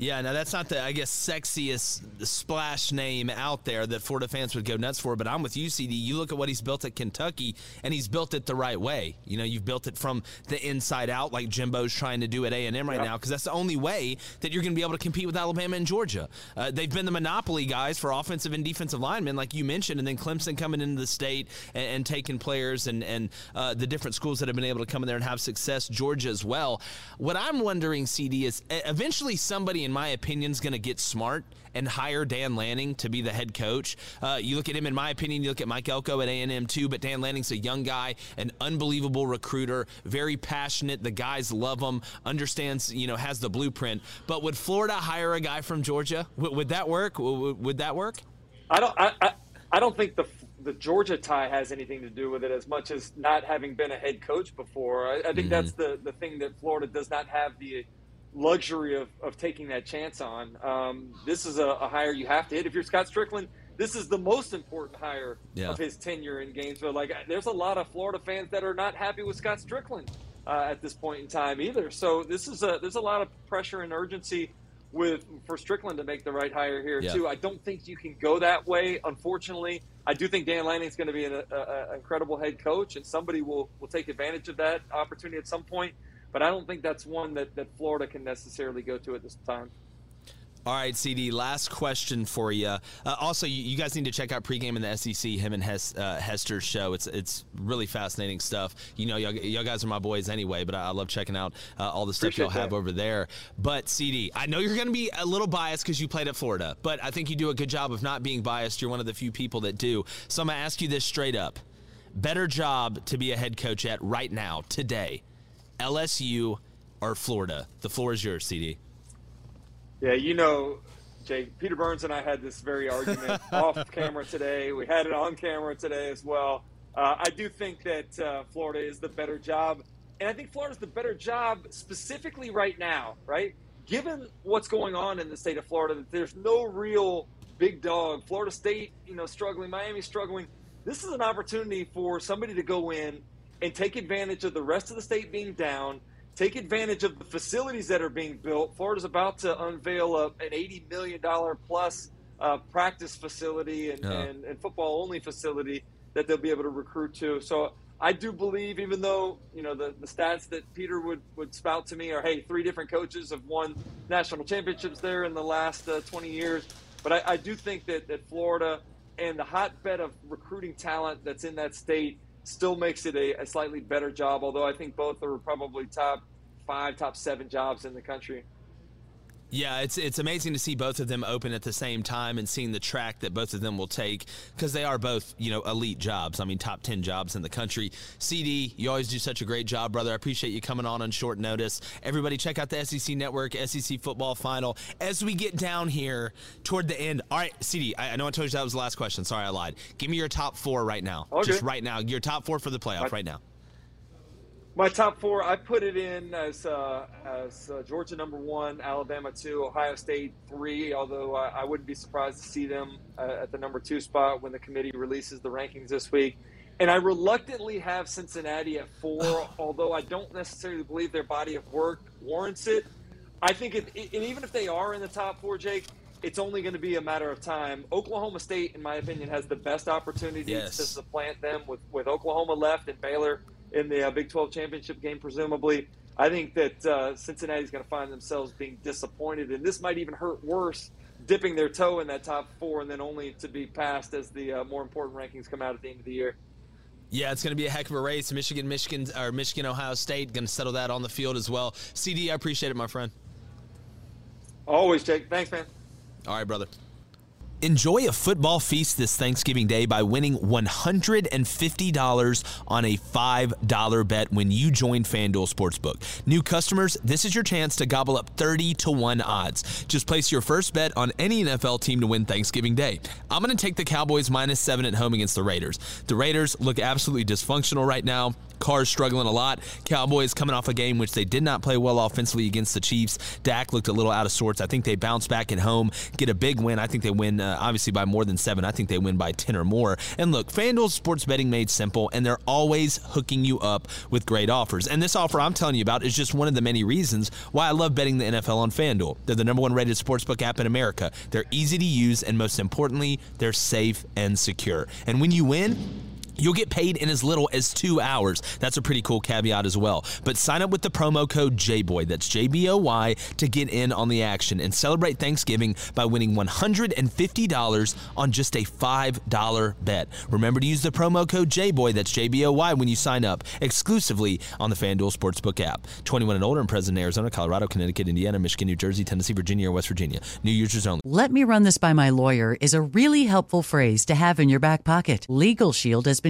Yeah, now that's not the I guess sexiest splash name out there that Florida fans would go nuts for, but I'm with you, CD. You look at what he's built at Kentucky, and he's built it the right way. You know, you've built it from the inside out, like Jimbo's trying to do at A and M right Yeah. now, because that's the only way that you're going to be able to compete with Alabama and Georgia. Uh, they've been the monopoly guys for offensive and defensive linemen, like you mentioned, and then Clemson coming into the state and, and taking players, and and uh, the different schools that have been able to come in there and have success. Georgia as well. What I'm wondering, CD, is eventually somebody, in my opinion, is going to get smart and hire Dan Lanning to be the head coach. Uh, you look at him, in my opinion, you look at Mike Elko at A&M too, but Dan Lanning's a young guy, an unbelievable recruiter, very passionate. The guys love him, understands, you know, has the blueprint. But would Florida hire a guy from Georgia? W- would that work? W- would that work? I don't. I, I, I don't think the the Georgia tie has anything to do with it as much as not having been a head coach before. I, I think Mhm. that's the the thing that Florida does not have the luxury of, of taking that chance on. Um, this is a, a hire you have to hit. If you're Scott Stricklin, this is the most important hire Yeah. of his tenure in Gainesville. Like, there's a lot of Florida fans that are not happy with Scott Stricklin uh, at this point in time either. So this is a there's a lot of pressure and urgency with for Stricklin to make the right hire here Yeah. too. I don't think you can go that way. Unfortunately, I do think Dan Lanning's going to be an a, a, incredible head coach, and somebody will will take advantage of that opportunity at some point. But I don't think that's one that, that Florida can necessarily go to at this time. All right, CD. Last question for you. Uh, also, you, you guys need to check out pregame in the SEC. Him and Hes, uh, Hester's show. It's it's really fascinating stuff. You know, y'all, y'all guys are my boys anyway, but I, I love checking out uh, all the stuff Appreciate y'all have over there. But CD, I know you're going to be a little biased because you played at Florida, but I think you do a good job of not being biased. You're one of the few people that do. So I'm going to ask you this straight up: better job to be a head coach at right now, today, LSU or Florida? The floor is yours, CD. Yeah, you know, Jake, Peter Burns and I had this very argument off camera today. We had it on camera today as well. Uh, I do think that uh, Florida is the better job. And I think Florida's the better job specifically right now, right? given what's going on in the state of Florida, that there's no real big dog. Florida State, you know, struggling, Miami struggling. This is an opportunity for somebody to go in and take advantage of the rest of the state being down, take advantage of the facilities that are being built. Florida's about to unveil a, an $80 million plus uh, practice facility and, Yeah. and, and football only facility that they'll be able to recruit to. So I do believe, even though you know the, the stats that Peter would, would spout to me are, hey, three different coaches have won national championships there in the last uh, 20 years. But I, I do think that, that Florida and the hotbed of recruiting talent that's in that state still makes it a, a slightly better job. Although I think both are probably top five, top seven jobs in the country. Yeah, it's it's amazing to see both of them open at the same time and seeing the track that both of them will take because they are both you know elite jobs. I mean, top ten jobs in the country. CD, you always do such a great job, brother. I appreciate you coming on on short notice. Everybody, check out the SEC Network SEC Football Final as we get down here toward the end. All right, CD, I, I know I told you that was the last question. Sorry, I lied. Give me your top four right now. Okay. Just right now. Your top four for the playoff right now. My top four, I put it in as uh, as uh, Georgia number one, Alabama two, Ohio State three. Although I, I wouldn't be surprised to see them uh, at the number two spot when the committee releases the rankings this week. And I reluctantly have Cincinnati at four, although I don't necessarily believe their body of work warrants it. I think, it, it, and even if they are in the top four, Jake, it's only going to be a matter of time. Oklahoma State, in my opinion, has the best opportunity Yes. to supplant them with, with Oklahoma left and Baylor in the uh, Big 12 championship game, presumably. I think that uh, Cincinnati's going to find themselves being disappointed, and this might even hurt worse, dipping their toe in that top four and then only to be passed as the uh, more important rankings come out at the end of the year. Yeah, it's going to be a heck of a race. Michigan, Michigan, or Michigan, Ohio State going to settle that on the field as well. CD, I appreciate it, my friend. Always, Jake. Thanks, man. All right, brother. Enjoy a football feast this Thanksgiving Day by winning $150 on a $5 bet when you join FanDuel Sportsbook. New customers, this is your chance to gobble up 30 to 1 odds. Just place your first bet on any NFL team to win Thanksgiving Day. I'm going to take the Cowboys minus 7 at home against the Raiders. The Raiders look absolutely dysfunctional right now. Carr's struggling a lot. Cowboys coming off a game which they did not play well offensively against the Chiefs. Dak looked a little out of sorts. I think they bounce back at home, get a big win. I think they win uh, Uh, obviously by more than seven. I think they win by 10 or more. And look, FanDuel sports betting made simple, and they're always hooking you up with great offers. And this offer I'm telling you about is just one of the many reasons why I love betting the NFL on FanDuel. They're the number one rated sportsbook app in America. They're easy to use, and most importantly, they're safe and secure. And when you win, You'll get paid in as little as two hours. That's a pretty cool caveat as well. But sign up with the promo code JBOY, that's J B O Y, to get in on the action and celebrate Thanksgiving by winning $150 on just a $5 bet. Remember to use the promo code JBOY, that's J B O Y, when you sign up exclusively on the FanDuel Sportsbook app. 21 and older and present in Arizona, Colorado, Connecticut, Indiana, Michigan, New Jersey, Tennessee, Virginia, or West Virginia. New users only. Let me run this by my lawyer is a really helpful phrase to have in your back pocket. Legal Shield has been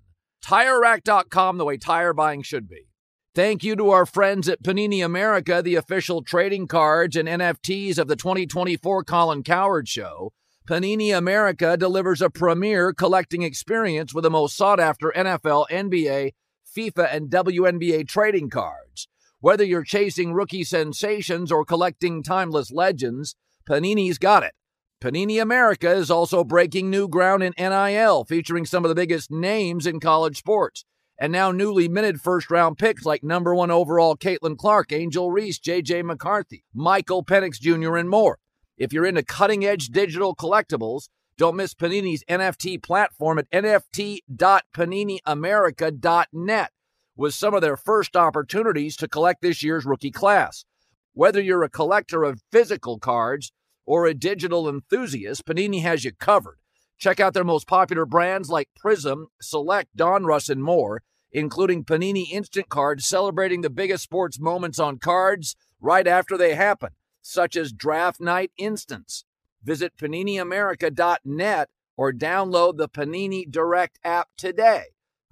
TireRack.com, the way tire buying should be. Thank you to our friends at Panini America, the official trading cards and NFTs of the 2024 Colin Cowherd Show. Panini America delivers a premier collecting experience with the most sought after NFL, NBA, FIFA, and WNBA trading cards. Whether you're chasing rookie sensations or collecting timeless legends, Panini's got it. Panini America is also breaking new ground in NIL, featuring some of the biggest names in college sports and now newly minted first round picks like number one overall Caitlin Clark, Angel Reese, JJ McCarthy, Michael Penix Jr., and more. If you're into cutting edge digital collectibles, don't miss Panini's NFT platform at nft.paniniamerica.net with some of their first opportunities to collect this year's rookie class. Whether you're a collector of physical cards or a digital enthusiast, Panini has you covered. Check out their most popular brands like Prism, Select, Donruss, and more including Panini Instant Cards celebrating the biggest sports moments on cards right after they happen, such as Draft Night Instants. Visit PaniniAmerica.net or download the Panini Direct app today.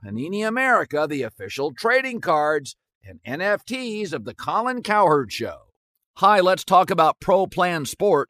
Panini America, the official trading cards and NFTs of the Colin Cowherd Show. Hi, let's talk about Pro Plan Sport.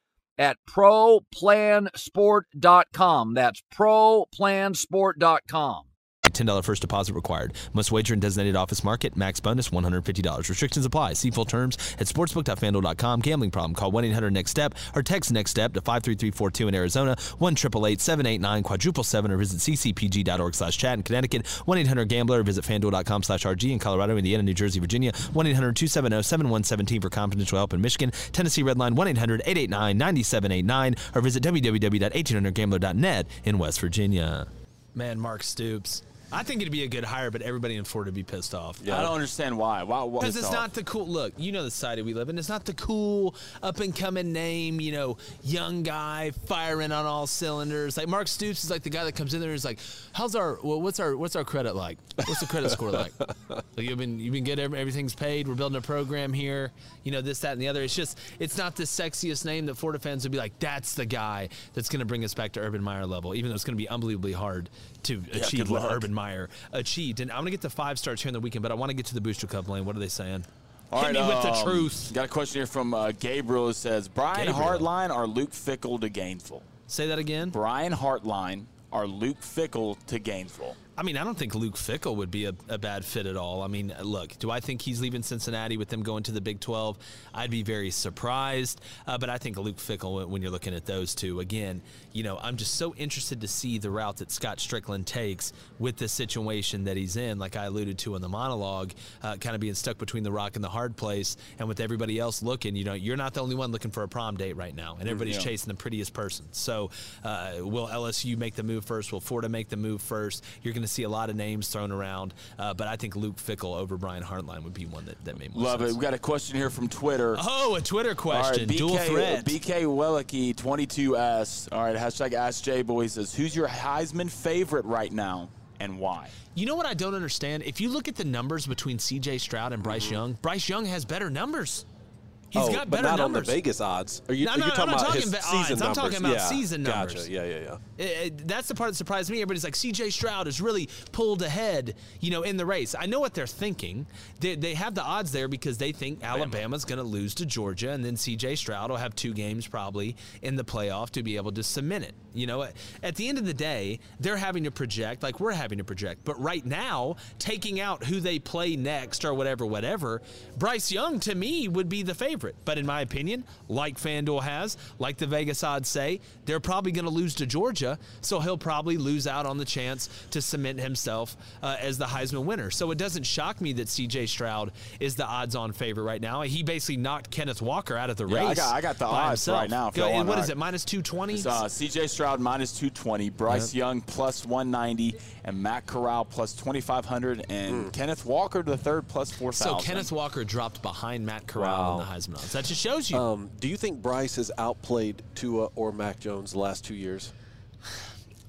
at ProPlansport.com. That's ProPlansport.com. $10 first deposit required. Must wager in designated office market. Max bonus $150. Restrictions apply. See full terms at sportsbook.fanduel.com. Gambling problem? Call 1-800-NEXT-STEP or text NEXT STEP to 53342 in Arizona, 1-888-789 quadruple 7 or visit ccpg.org slash chat in Connecticut, 1-800-GAMBLER visit fanduel.com slash RG in Colorado, Indiana, New Jersey, Virginia, 1-800-270-7117 for confidential help in Michigan, Tennessee Redline 1-800-889-9789 or visit www.1800gambler.net in West Virginia. Man, Mark Stoops. I think it'd be a good hire, but everybody in Florida would be pissed off. Yeah. I don't understand why. Why? Because it's not the cool. Look, you know the society we live in. It's not the cool up and coming name. You know, young guy firing on all cylinders. Like Mark Stoops is like the guy that comes in there and is like, "How's our? Well, what's our? What's our credit like? What's the credit score like? like? You've been you've been good. Everything's paid. We're building a program here. You know this, that, and the other. It's just it's not the sexiest name that Florida fans would be like. That's the guy that's going to bring us back to Urban Meyer level. Even though it's going to be unbelievably hard to Yeah, achieve what luck. Urban Meyer achieved. And I'm going to get to five stars here in the weekend, but I want to get to the Booster Club lane. What are they saying? All Hit right, me with the um, truth. Got a question here from uh, Gabriel. It says Brian Gabriel. Hartline or Luke Fickell to Gainesville. Say that again. Brian Hartline or Luke Fickell to Gainesville. I mean, I don't think Luke Fickell would be a, a bad fit at all. I mean, look, do I think he's leaving Cincinnati with them going to the Big 12? I'd be very surprised. Uh, but I think Luke Fickell, when- you're looking at those two, again, you know, I'm just so interested to see the route that Scott Stricklin takes with the situation that he's in, like I alluded to in the monologue, uh, kind of being stuck between the rock and the hard place. And with everybody else looking, you know, you're not the only one looking for a prom date right now, and everybody's Yeah. chasing the prettiest person. So, uh, will LSU make the move first? Will Florida make the move first? You're going to see a lot of names thrown around, uh, but I think Luke Fickell over Brian Hartline would be one that, that made more Love sense. it. We got a question here from Twitter. Oh, a Twitter question. Dual BK, threat. BK Wellicky 22 asks, all right, hashtag Ask J Boy says, who's your Heisman favorite right now and why? You know what I don't understand? If you look at the numbers between C.J. Stroud and Bryce Young, Bryce Young has better numbers. He's oh, got better numbers. but not numbers. on the Vegas odds. Are you, No, are no, you I'm talking not about talking his about season odds. I'm talking about yeah. season numbers. Gotcha. Yeah, yeah, yeah. It- it- that's the part that surprised me. Everybody's like, C.J. Stroud is really pulled ahead, you know, in the race. I know what they're thinking. They, they have the odds there because they think Alabama's going to lose to Georgia, and then C.J. Stroud will have two games probably in the playoff to be able to cement it. You know, at, at the end of the day, they're having to project like we're having to project. But right now, taking out who they play next or whatever, whatever, Bryce Young to me would be the favorite. favorite. But in my opinion, like FanDuel has, like the Vegas odds say, they're probably going to lose to Georgia. So he'll probably lose out on the chance to cement himself uh, as the Heisman winner. So it doesn't shock me that CJ Stroud is the odds on favorite right now. He basically knocked Kenneth Walker out of the Yeah, race. I got, I got the odds himself. right now. if Go, and want what to- is it, minus 220? Uh, CJ Stroud minus 220, Bryce Young plus 190, and Matt Corral plus 2,500, and Kenneth Walker the third plus 4,000. so Kenneth Walker dropped behind Matt Corral in the Heisman odds. That just shows you. Um, do you think Bryce has outplayed Tua or Mac Jones the last two years?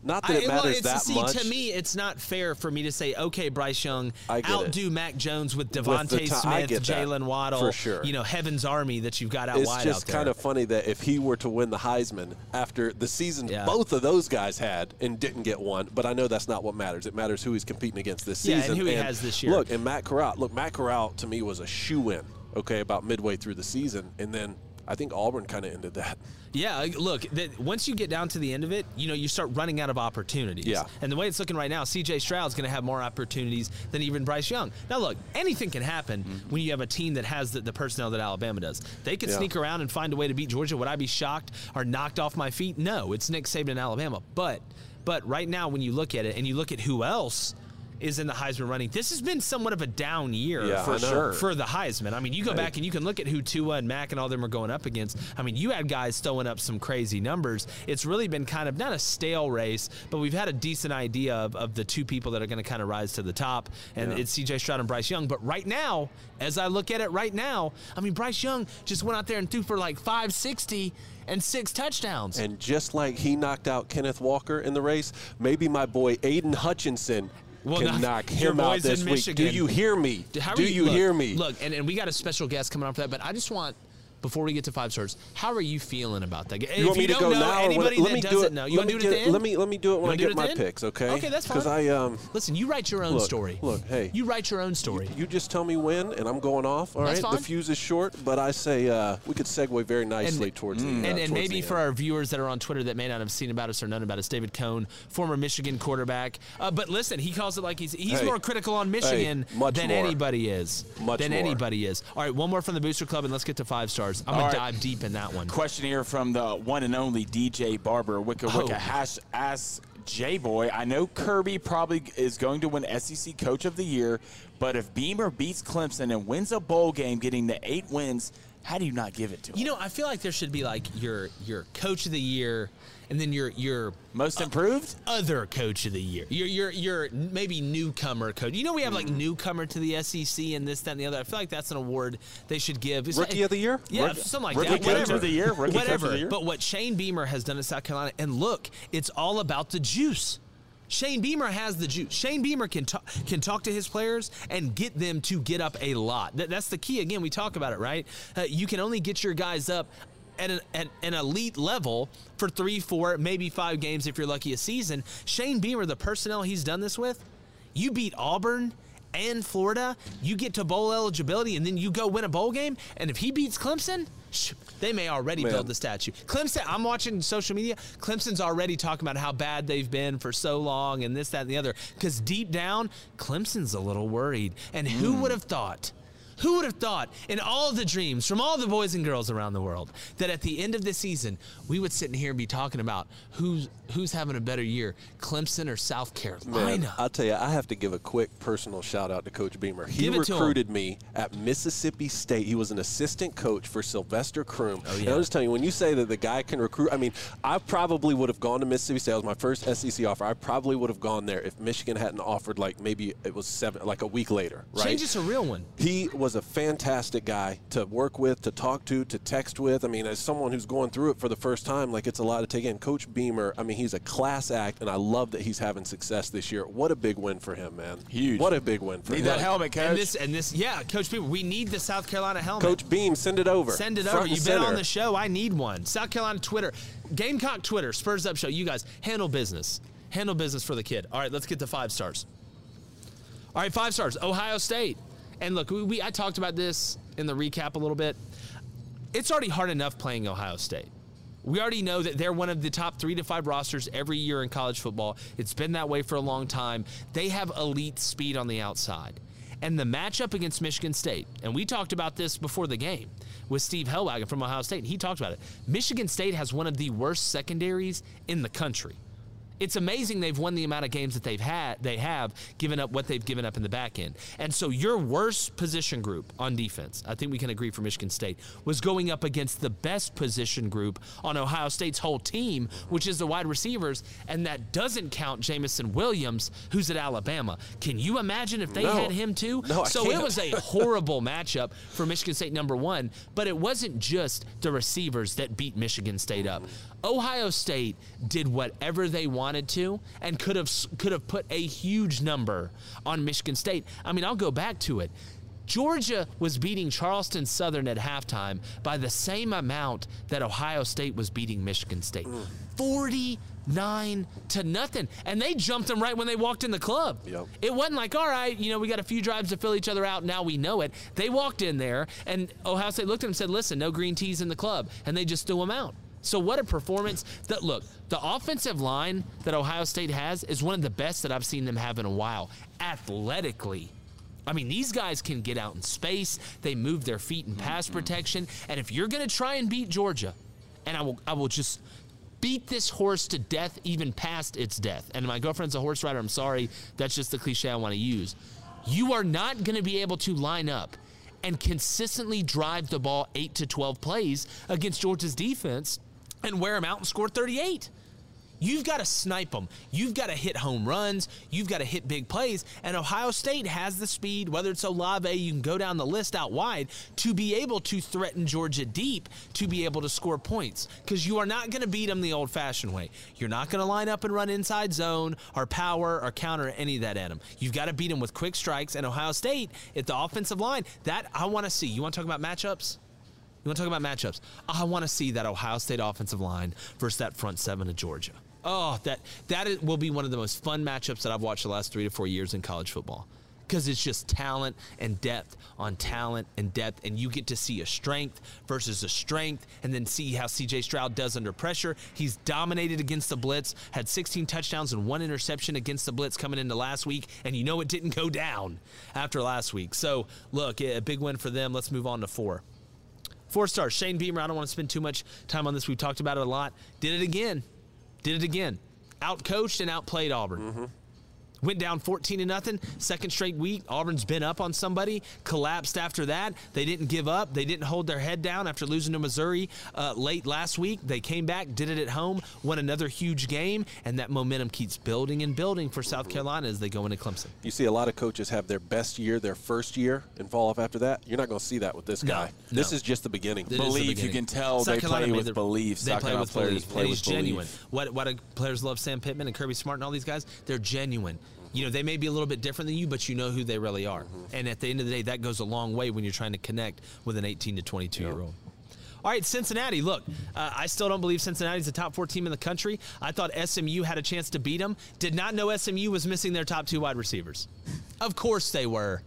Not that it I- well, matters it's- that see, much. To me, it's not fair for me to say, okay, Bryce Young, get it. outdo Mac Jones with With the DeVonta ti- I Smith, Jaylen Waddle, for sure. you know, Heaven's Army that you've got out it's wide just out there. kind of funny that if he were to win the Heisman after the season Yeah. both of those guys had and didn't get one, but I know that's not what matters. It matters who he's competing against this season. Yeah, and who he has this year. Look, and Matt Corral. Look, Matt Corral to me was a shoe in. Okay, about midway through the season, and then I think Auburn kind of ended that. Yeah, look, that once you get down to the end of it, you know, you start running out of opportunities. Yeah. And the way it's looking right now, CJ Stroud's going to have more opportunities than even Bryce Young. Now, look, anything can happen mm-hmm. when you have a team that has the, the personnel that Alabama does. They could Yeah. sneak around and find a way to beat Georgia. Would I be shocked or knocked off my feet? No, it's Nick Saban in Alabama. But, but right now, when you look at it and you look at who else is in the Heisman running, this has been somewhat of a down year Yeah, for sure for the Heisman. I mean, you go Hey. back and you can look at who Tua and Mac and all them are going up against. I mean, you had guys throwing up some crazy numbers. It's really been kind of not a stale race, but we've had a decent idea of, of the two people that are going to kind of rise to the top, and Yeah. it's CJ Stroud and Bryce Young. But right now, as I look at it right now, I mean, Bryce Young just went out there and threw for like 560 and six touchdowns. And just like he knocked out Kenneth Walker in the race, maybe my boy Aidan Hutchinson Well, can knock him out this week. Do you hear me? How Do you look, hear me? Look, and, and we got a special guest coming on for that, but I just want. Before we get to five stars, how are you feeling about that? If You want me to don't go know now? anybody let that me do doesn't it. know, you let want to me do it at the end? Let me let me do it when I get my end? picks. Okay. Okay, that's fine. Because I um. Listen, you write your own Look, story. look, hey. You write your own story. You just tell me when, and I'm going off. All right. That's The fine. fuse is short, but I say uh, we could segue very nicely towards the. and, uh, and towards maybe for our viewers that are on Twitter that may not have seen about us or known about us, David Cohn, former Michigan quarterback. Uh, but listen, he calls it like he's he's Hey. more critical on Michigan Hey, than more. anybody is. Much than more. anybody is. All right, one more from the Booster Club, and let's get to five stars. I'm All gonna dive deep in that one. Question here from the one and only DJ Barber. Wicca oh. Wicca Oh. hash ask J Boy. I know Kirby probably is going to win SEC Coach of the Year, but if Beamer beats Clemson and wins a bowl game, getting the eight wins, how do you not give it to him? You know, I feel like there should be like your your coach of the year, and then your your most improved other coach of the year. Your your your maybe newcomer coach. You know, we have like newcomer to the SEC and this that and the other. I feel like that's an award they should give. It's Rookie like- of the year? Yeah, Rookie- something like Rookie that. coach Whatever. of the year? Rookie coach of Whatever. the year? But what Shane Beamer has done in South Carolina, and look, it's all about the juice. Shane Beamer has the juice. Shane Beamer can talk, can talk to his players and get them to get up a lot. That, that's the key. Again, we talk about it, right? Uh, you can only get your guys up at an, at an elite level for three, four, maybe five games if you're lucky a season. Shane Beamer, the personnel he's done this with, you beat Auburn and Florida, you get to bowl eligibility, and then you go win a bowl game. And if he beats Clemson, sh- they may already Man. build the statue. Clemson, I'm watching social media. Clemson's already talking about how bad they've been for so long and this, that, and the other. Because deep down, Clemson's a little worried. And who hmm. would have thought? Who would have thought in all the dreams from all the boys and girls around the world that at the end of the season we would sit in here and be talking about who's who's having a better year, Clemson or South Carolina? Man, I'll tell you, I have to give a quick personal shout out to Coach Beamer. He Give it to him. recruited me at Mississippi State. He was an assistant coach for Sylvester Croom. Oh, And. I'm just telling you, when you say that the guy can recruit, I mean, I probably would have gone to Mississippi State. It was my first SEC offer. I probably would have gone there if Michigan hadn't offered like maybe it was seven, like a week later, right? Change is a real one. He was a fantastic guy to work with, to talk to, to text with. I mean, as someone who's going through it for the first time, like it's a lot to take in. Coach Beamer, I mean, he's a class act, and I love that he's having success this year. What a big win for him, man. Huge. What a big win for Need him. Need that helmet, coach. And this and this, yeah, Coach Beamer, we need the South Carolina helmet. Coach Beam, send it over. Send it Front over. You've been on the show. I need one. South Carolina Twitter, Gamecock Twitter, Spurs Up Show. You guys handle business. Handle business for the kid. All right, let's get to five stars. All right, five stars. Ohio State. And look, we, we I talked about this in the recap a little bit. It's already hard enough playing Ohio State. We already know that they're one of the top three to five rosters every year in college football. It's been that way for a long time. They have elite speed on the outside. And the matchup against Michigan State, and we talked about this before the game with Steve Helwagen from Ohio State, and he talked about it. Michigan State has one of the worst secondaries in the country. It's amazing they've won the amount of games that they've had they have given up what they've given up in the back end. And so your worst position group on defense, I think we can agree for Michigan State, was going up against the best position group on Ohio State's whole team, which is the wide receivers, and that doesn't count Jameson Williams, who's at Alabama. Can you imagine if they No. had him too? No, I so it was a horrible matchup for Michigan State number one, but it wasn't just the receivers that beat Michigan State up. Ohio State did whatever they wanted to and could have could have put a huge number on Michigan State. I mean, I'll go back to it. Georgia was beating Charleston Southern at halftime by the same amount that Ohio State was beating Michigan State. Mm. 49 to nothing. And they jumped them right when they walked in the club. Yep. It wasn't like, all right, you know, we got a few drives to fill each other out. Now we know it. They walked in there, and Ohio State looked at them and said, listen, no green teas in the club. And they just threw them out. So what a performance! That look, the offensive line that Ohio State has is one of the best that I've seen them have in a while. Athletically, I mean, these guys can get out in space. They move their feet in pass mm-hmm. protection. And if you're going to try and beat Georgia, and I will, I will just beat this horse to death, even past its death. And my girlfriend's a horse rider. I'm sorry, that's just the cliche I want to use. You are not going to be able to line up and consistently drive the ball eight to 12 plays against Georgia's defense and wear them out and score 38. You've got to snipe them. You've got to hit home runs. You've got to hit big plays. And Ohio State has the speed, whether it's Olave, you can go down the list out wide, to be able to threaten Georgia deep to be able to score points. Because you are not going to beat them the old fashioned way. You're not going to line up and run inside zone or power or counter any of that at them. You've got to beat them with quick strikes. And Ohio State, at the offensive line, that I want to see. You want to talk about matchups? You want to talk about matchups? I want to see that Ohio State offensive line versus that front seven of Georgia. Oh, that that is, will be one of the most fun matchups that I've watched the last three to four years in college football. Because it's just talent and depth on talent and depth, and you get to see a strength versus a strength, and then see how CJ Stroud does under pressure. He's dominated against the blitz, had 16 touchdowns and one interception against the blitz coming into last week, and you know it didn't go down after last week. So, look, a big win for them. Let's move on to four. Four stars. Shane Beamer. I don't want to spend too much time on this. We've talked about it a lot. Did it again. Did it again. Outcoached and outplayed Auburn. Mm-hmm. Went down 14 to nothing. Second straight week. Auburn's been up on somebody. Collapsed after that. They didn't give up. They didn't hold their head down after losing to Missouri uh, late last week. They came back, did it at home, won another huge game, and that momentum keeps building and building for South Carolina as they go into Clemson. You see a lot of coaches have their best year, their first year, and fall off after that. You're not going to see that with this guy. no. This is just the beginning. It is the Belief, you can tell South they Carolina play with their- belief. They South play Carolina with players belief. play and with it's genuine. belief. What what do players love Sam Pittman and Kirby Smart and all these guys? They're genuine. You know, they may be a little bit different than you, but you know who they really are. And at the end of the day, that goes a long way when you're trying to connect with an 18 to 22 year old. All right, Cincinnati. Look, uh, I still don't believe Cincinnati's the top four team in the country. I thought SMU had a chance to beat them. Did not know SMU was missing their top two wide receivers. Of course they were.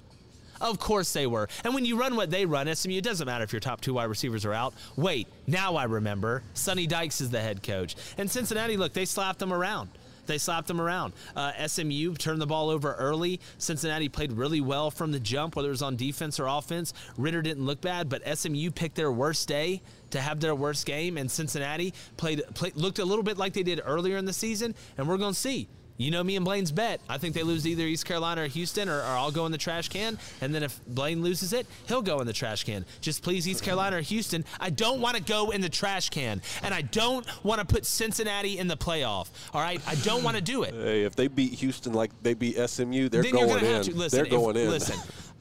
Of course they were. And when you run what they run, SMU, it doesn't matter if your top two wide receivers are out. Wait, now I remember. Sonny Dykes is the head coach. And Cincinnati, look, they slapped them around. They slapped them around. Uh, SMU turned the ball over early. Cincinnati played really well from the jump, whether it was on defense or offense. Ridder didn't look bad, but SMU picked their worst day to have their worst game, and Cincinnati played, played looked a little bit like they did earlier in the season, and we're going to see. You know me and Blaine's bet. I think they lose either East Carolina or Houston, or, or I'll go in the trash can. And then if Blaine loses it, he'll go in the trash can. Just please, East Carolina or Houston. I don't want to go in the trash can, and I don't want to put Cincinnati in the playoff. All right, I don't want to do it. Hey, if they beat Houston like they beat SMU, they're then going you're gonna in. have to listen. they're if- going in. Listen,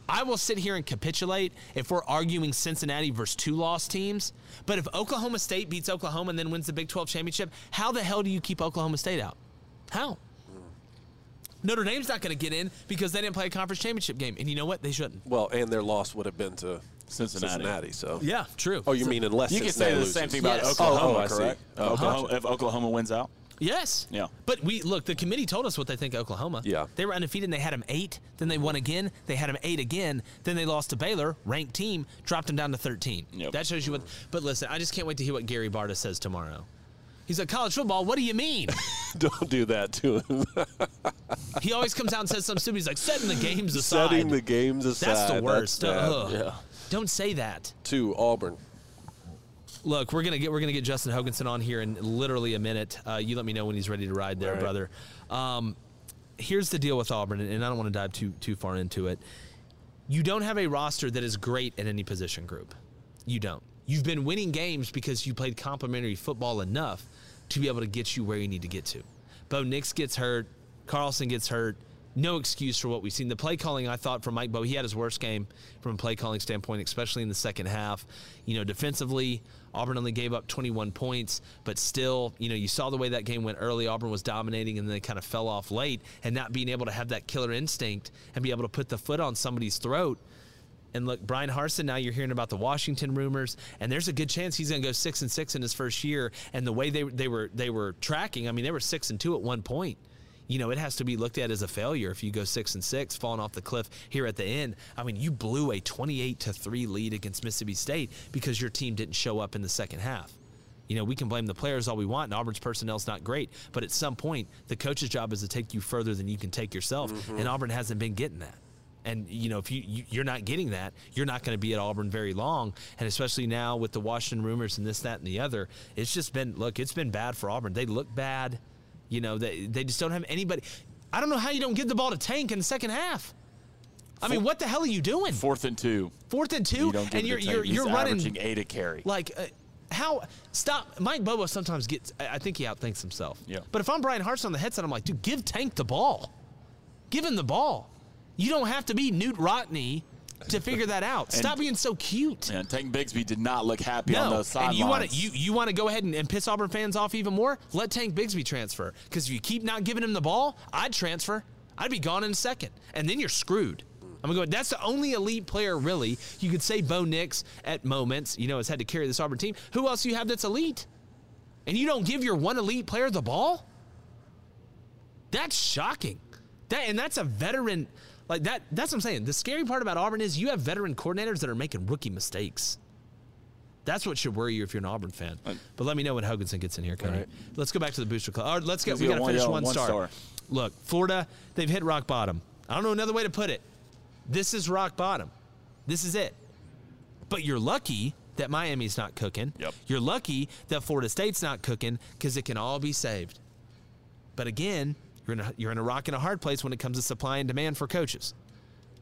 I will sit here and capitulate if we're arguing Cincinnati versus two lost teams. But if Oklahoma State beats Oklahoma and then wins the Big 12 championship, how the hell do you keep Oklahoma State out? How? Notre Dame's not going to get in because they didn't play a conference championship game, and you know what? They shouldn't. Well, and their loss would have been to Cincinnati. Cincinnati so Yeah, true. Oh, you mean unless You can Cincinnati say the same thing about Yes. Oklahoma, Oh, oh, I correct? Uh-huh. Oklahoma, if Oklahoma wins out. Yes. Yeah. But we look. The committee told us what they think of Oklahoma. Yeah. They were undefeated. and They had them eight. Then they won again. They had them eight again. Then they lost to Baylor, ranked team, dropped them down to thirteen. Yep. That shows you what. But listen, I just can't wait to hear what Gary Barta says tomorrow. He's like, college football, what do you mean? Don't do that to him. he always comes out and says something stupid. He's like, setting the games aside. Setting the games aside. That's the worst. That's. Yeah. Don't say that. To Auburn. Look, we're gonna get we're gonna get Justin Hokanson on here in literally a minute. Uh, you let me know when he's ready to ride there, right. brother. Um, here's the deal with Auburn, and I don't want to dive too too far into it. You don't have a roster that is great at any position group. You don't. You've been winning games because you played complementary football enough to be able to get you where you need to get to. Bo Nix gets hurt, Carlson gets hurt. No excuse for what we've seen. The play calling, I thought, from Mike Bo, he had his worst game from a play calling standpoint, especially in the second half. You know, defensively, Auburn only gave up 21 points, but still, you know, you saw the way that game went early. Auburn was dominating and then they kind of fell off late, and not being able to have that killer instinct and be able to put the foot on somebody's throat. And look, Bryan Harsin. Now you're hearing about the Washington rumors, and there's a good chance he's going to go six and six in his first year. And the way they they were they were tracking, I mean, they were six and two at one point. You know, it has to be looked at as a failure if you go six and six, falling off the cliff here at the end. I mean, you blew a 28 to three lead against Mississippi State because your team didn't show up in the second half. You know, we can blame the players all we want, and Auburn's personnel's not great. But at some point, the coach's job is to take you further than you can take yourself, mm-hmm. and Auburn hasn't been getting that. And you know, if you, you you're not getting that, you're not going to be at Auburn very long. And especially now with the Washington rumors and this, that, and the other, it's just been look, it's been bad for Auburn. They look bad. You know, they they just don't have anybody. I don't know how you don't give the ball to Tank in the second half. I mean, what the hell are you doing? Fourth and two. Fourth and two, You don't give and you're you're you're running eight a carry. like uh, how stop Mike Bobo sometimes gets I I think he outthinks himself. Yeah. But if I'm Bryan Harsin on the headset, I'm like, dude, give Tank the ball. Give him the ball. You don't have to be Newt Rotney to figure that out. And- Stop being so cute. Tank Bigsby did not look happy on No, those sidelines. and you want to you, you want to go ahead and, and piss Auburn fans off even more? Let Tank Bigsby transfer because if you keep not giving him the ball, I'd transfer. I'd be gone in a second, and then you're screwed. I'm gonna. That's the only elite player, really. You could say Bo Nix at moments. You know, has had to carry this Auburn team. Who else you have that's elite? And you don't give your one elite player the ball? That's shocking. That and that's a veteran. Like that. That's what I'm saying. The scary part about Auburn is you have veteran coordinators that are making rookie mistakes. That's what should worry you if you're an Auburn fan. Uh, but let me know when Hokanson gets in here, Cody. right. Let's go back to the booster club. Or let's get. Let's We got to finish one, one star. star. Look, Florida, they've hit rock bottom. I don't know another way to put it. This is rock bottom. This is it. But you're lucky that Miami's not cooking. Yep. You're lucky that Florida State's not cooking because it can all be saved. But again, you're in a, you're in a rock and a hard place when it comes to supply and demand for coaches.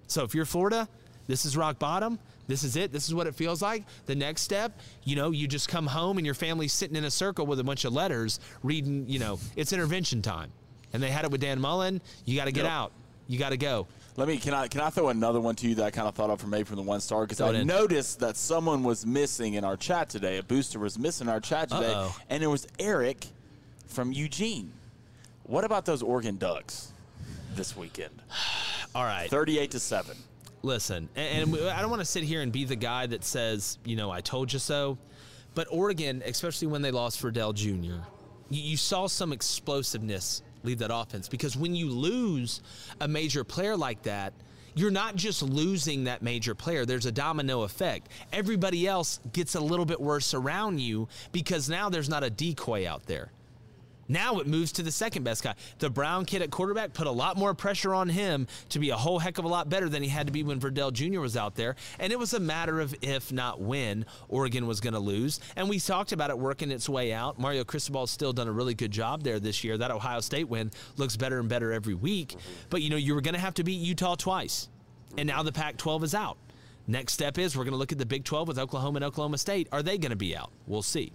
So if you're Florida, this is rock bottom. This is it. This is what it feels like. The next step, you know, you just come home and your family's sitting in a circle with a bunch of letters reading, you know, it's intervention time. And they had it with Dan Mullen. You got to get Yep. out. You got to go. Let me can I can I throw another one to you that I kind of thought of from maybe from the one star because I in. noticed that someone was missing in our chat today. A booster was missing our chat today, Uh-oh. and it was Eric from Eugene. What about those Oregon Ducks this weekend? All right. Thirty-eight to seven. Listen, and, and I don't want to sit here and be the guy that says, you know, I told you so. But Oregon, especially when they lost Verdell Jr., you, you saw some explosiveness leave that offense because when you lose a major player like that, you're not just losing that major player. There's a domino effect. Everybody else gets a little bit worse around you because now there's not a decoy out there. Now it moves to the second best guy. The Brown kid at quarterback put a lot more pressure on him to be a whole heck of a lot better than he had to be when Verdell Jr. was out there. And it was a matter of if not when Oregon was going to lose. And we talked about it working its way out. Mario Cristobal's still done a really good job there this year. That Ohio State win looks better and better every week. But you know, you were going to have to beat Utah twice. And now the Pac 12 is out. Next step is we're going to look at the Big 12 with Oklahoma and Oklahoma State. Are they going to be out? We'll see.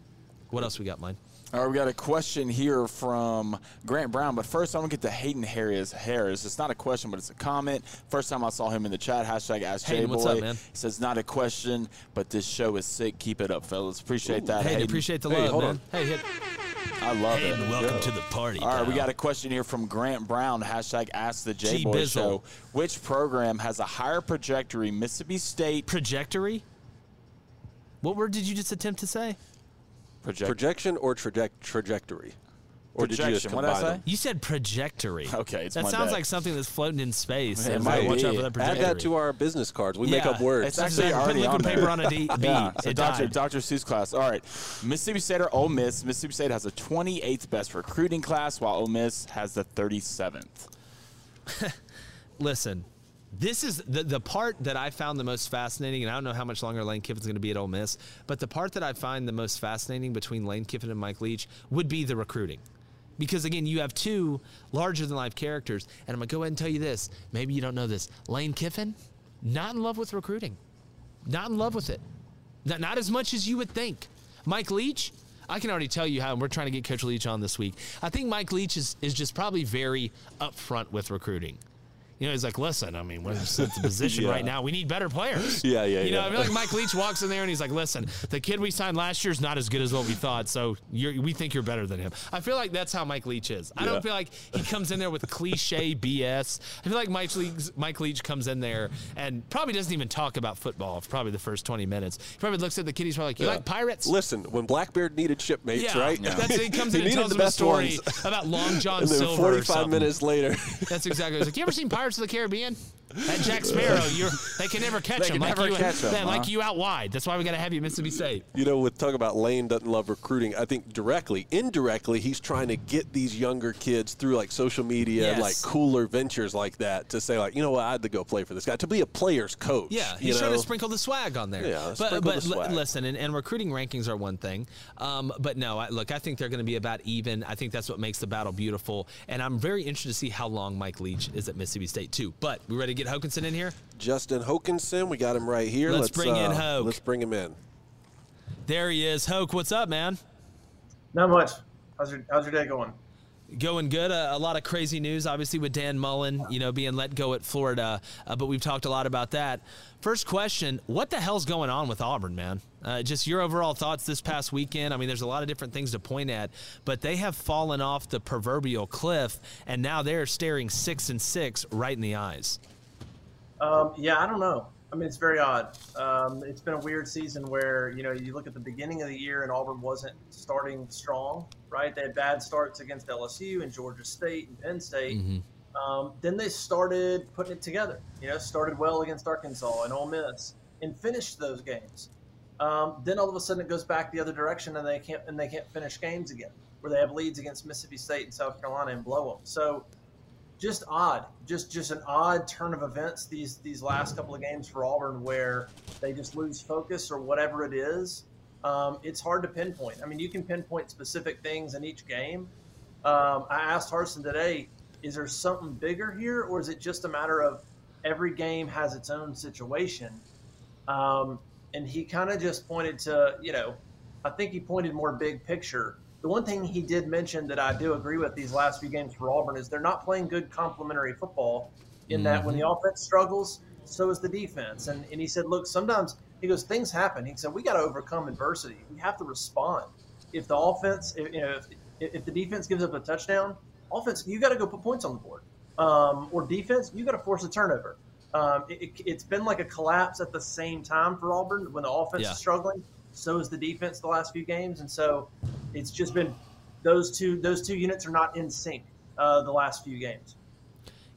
What else we got, mine? All right, we got a question here from Grant Brown, but first I'm gonna get to Hayden Harris. Harris, it's not a question, but it's a comment. First time I saw him in the chat. Hashtag Ask Hayden, J what's Boy. up, man? He says not a question, but this show is sick. Keep it up, fellas. Appreciate that. Hey, Hayden. appreciate the Hey, love, hold man. on. Hey, hit. I love Hayden, it. welcome Yeah. to the party, All right, we got a question here from Grant Brown. Hashtag Ask the J G Boy Bizzle. Show. Which program has a higher trajectory, Mississippi State? Trajectory? What word did you just attempt to say? Project- Projection or traje- trajectory? Or did you just Projection. What did I combine say? them? You said trajectory. Okay, it's that my sounds bad. like something that's floating in space. It might watch be. out for that Add trajectory. that to our business cards. We make Yeah, up words. It's actually Put already liquid on paper there. on a D- B. Yeah, so It Dr. died. Dr. Seuss class. All right. Mississippi State or Ole Miss. Mississippi State has the 28th best recruiting class, while Ole Miss has the 37th. Listen, this is the, the part that I found the most fascinating, and I don't know how much longer Lane Kiffin's going to be at Ole Miss, but the part that I find the most fascinating between Lane Kiffin and Mike Leach would be the recruiting. Because again, you have two larger than life characters, and I'm going to go ahead and tell you this. Maybe you don't know this. Lane Kiffin, not in love with recruiting, not in love with it, not, not as much as you would think. Mike Leach, I can already tell you how, and we're trying to get Coach Leach on this week. I think Mike Leach is, is just probably very upfront with recruiting. You know, he's like, listen, I mean, we're in the position Yeah. right now. We need better players. Yeah, yeah, You know, yeah. I feel like Mike Leach walks in there and he's like, listen, the kid we signed last year is not as good as what we thought, so you're, we think you're better than him. I feel like that's how Mike Leach is. I Yeah. don't feel like he comes in there with cliche BS. I feel like Mike Leach, Mike Leach comes in there and probably doesn't even talk about football for probably the first 20 minutes. He probably looks at the kid, he's probably like, you Yeah. like pirates? Listen, when Blackbeard needed shipmates, Yeah, right? that's he comes in and needed tells the him a story ones. about Long John and then Silver. 45 something. minutes later, That's exactly. He's like, you ever seen Pirates of the Caribbean? That Jack Sparrow, you're they can never catch They him. can like never you, catch 'em, man, huh? like you out wide. That's why we got to have you Mississippi State. you know, with talk about Lane doesn't love recruiting, I think directly, indirectly, he's trying to get these younger kids through like social media, and Yes. like cooler ventures like that, to say like, you know what, I had to go play for this guy, to be a player's coach. Yeah, he's trying know? to sprinkle the swag on there. Yeah, but but the swag. listen, and, and recruiting rankings are one thing, um, but no, I, look, I think they're going to be about even. I think that's what makes the battle beautiful, and I'm very interested to see how long Mike Leach is at Mississippi State too. But we ready to get Hokanson in here? Justin Hokanson, we got him right here. Let's bring in uh, Hoke. Let's bring him in. There he is. Hoke, what's up, man? Not much. How's your How's your day going? Going good. Uh, a lot of crazy news, obviously, with Dan Mullen, you know, being let go at Florida. Uh, but we've talked a lot about that. First question: What the hell's going on with Auburn, man? Uh, just your overall thoughts this past weekend. I mean, there's a lot of different things to point at, but they have fallen off the proverbial cliff, and now they're staring six and six right in the eyes. Um, yeah, I don't know. I mean, it's very odd. Um, it's been a weird season where you know you look at the beginning of the year and Auburn wasn't starting strong, right? They had bad starts against LSU and Georgia State and Penn State. Um, then they started putting it together. You know, started well against Arkansas and Ole Miss and finished those games. Um, then all of a sudden it goes back the other direction and they can't and they can't finish games again where they have leads against Mississippi State and South Carolina and blow them. So just odd, just just an odd turn of events these these last couple of games for Auburn where they just lose focus or whatever it is. Um, it's hard to pinpoint. I mean, you can pinpoint specific things in each game. Um, I asked Harsin today, is there something bigger here, or is it just a matter of every game has its own situation? Um, and he kind of just pointed to, you know, I think he pointed more big picture. The one thing he did mention that I do agree with these last few games for Auburn is they're not playing good complementary football. In that, when the offense struggles, so is the defense. And and he said, look, sometimes he goes, things happen. He said, we got to overcome adversity. We have to respond. If the offense, if, you know, if, if the defense gives up a touchdown, offense, you got to go put points on the board. Um, or defense, you got to force a turnover. Um, it, it, it's been like a collapse at the same time for Auburn when the offense Yeah. is struggling. So is the defense the last few games, and so it's just been those two those two units are not in sync uh, the last few games.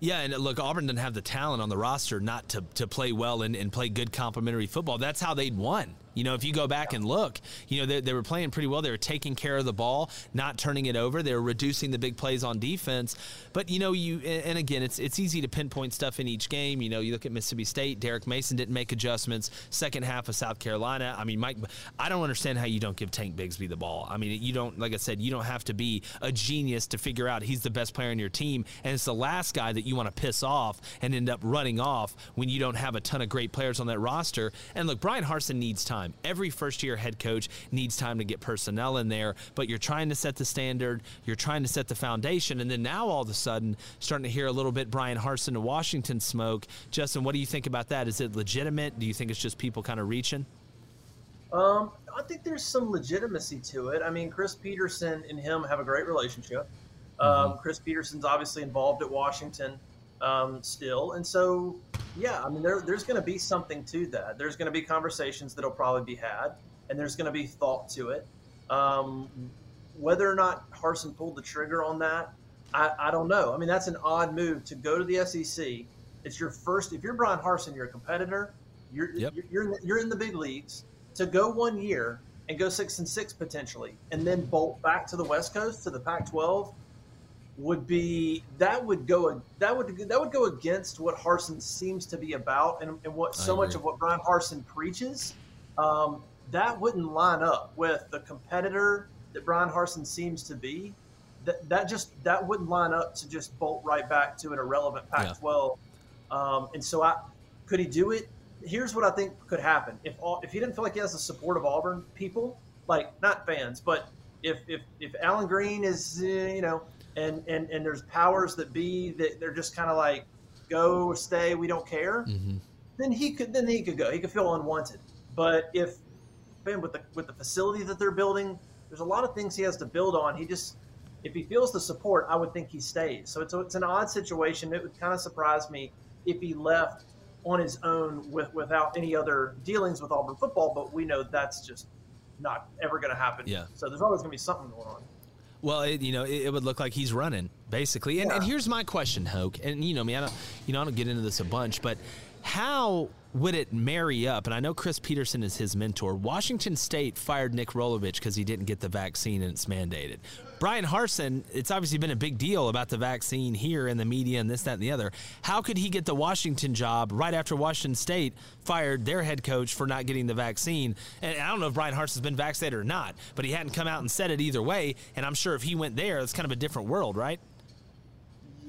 Yeah, and look, Auburn didn't have the talent on the roster not to, to play well and, and play good complementary football. That's how they'd won. You know, if you go back and look, you know, they, they were playing pretty well. They were taking care of the ball, not turning it over. They were reducing the big plays on defense. But, you know, you, and again, it's it's easy to pinpoint stuff in each game. You know, you look at Mississippi State, Derek Mason didn't make adjustments. Second half of South Carolina. I mean, Mike, I don't understand how you don't give Tank Bigsby the ball. I mean, you don't, like I said, you don't have to be a genius to figure out he's the best player on your team. And it's the last guy that you want to piss off and end up running off when you don't have a ton of great players on that roster. And look, Bryan Harsin needs time. Every first year head coach needs time to get personnel in there, but you're trying to set the standard, you're trying to set the foundation. And then now all of a sudden, starting to hear a little bit Bryan Harsin to Washington smoke. Justin, what do you think about that? Is it legitimate? Do you think it's just people kind of reaching? Um, I think there's some legitimacy to it. I mean, Chris Petersen and him have a great relationship. Um, Chris Petersen's obviously involved at Washington um, still, and so yeah, I mean, there, there's going to be something to that. There's going to be conversations that'll probably be had, and there's going to be thought to it. Um, whether or not Harsin pulled the trigger on that, I, I don't know. I mean, that's an odd move to go to the SEC. It's your first. If you're Bryan Harsin, you're a competitor. You're Yep. you're you're in, the, you're in the big leagues. To go one year and go six and six potentially, and then bolt back to the West Coast to the Pac-12 would be that would go that would that would go against what Harsin seems to be about and, and what so much of what Bryan Harsin preaches. Um, that wouldn't line up with the competitor that Bryan Harsin seems to be. That that just that wouldn't line up to just bolt right back to an irrelevant Pac-12. Um, and so I could he do it? Here's what I think could happen if all, if he didn't feel like he has the support of Auburn people, like not fans, but if if if Allen Greene is uh, you know and and and there's powers that be that they're just kind of like go stay we don't care. Mm-hmm. then he could then he could go. He could feel unwanted. But if man with the with the facility that they're building there's a lot of things he has to build on. He just if he feels the support i would think he stays. So it's, a, it's an odd situation. It would kind of surprise me if he left on his own with without any other dealings with auburn football but we know that's just not ever going to happen. Yeah. so there's always going to be something going on Well, it, you know, it, it would look like he's running basically. And, and here's my question, Hoke. And you know me, I don't, you know, I don't get into this a bunch, but how would it marry up? And I know Chris Petersen is his mentor. Washington State fired Nick Rolovich because he didn't get the vaccine and it's mandated. Bryan Harsin, it's obviously been a big deal about the vaccine here in the media and this, that, and the other. How could he get the Washington job right after Washington State fired their head coach for not getting the vaccine? And I don't know if Bryan Harsin's been vaccinated or not, but he hadn't come out and said it either way. And I'm sure if he went there, it's kind of a different world, right?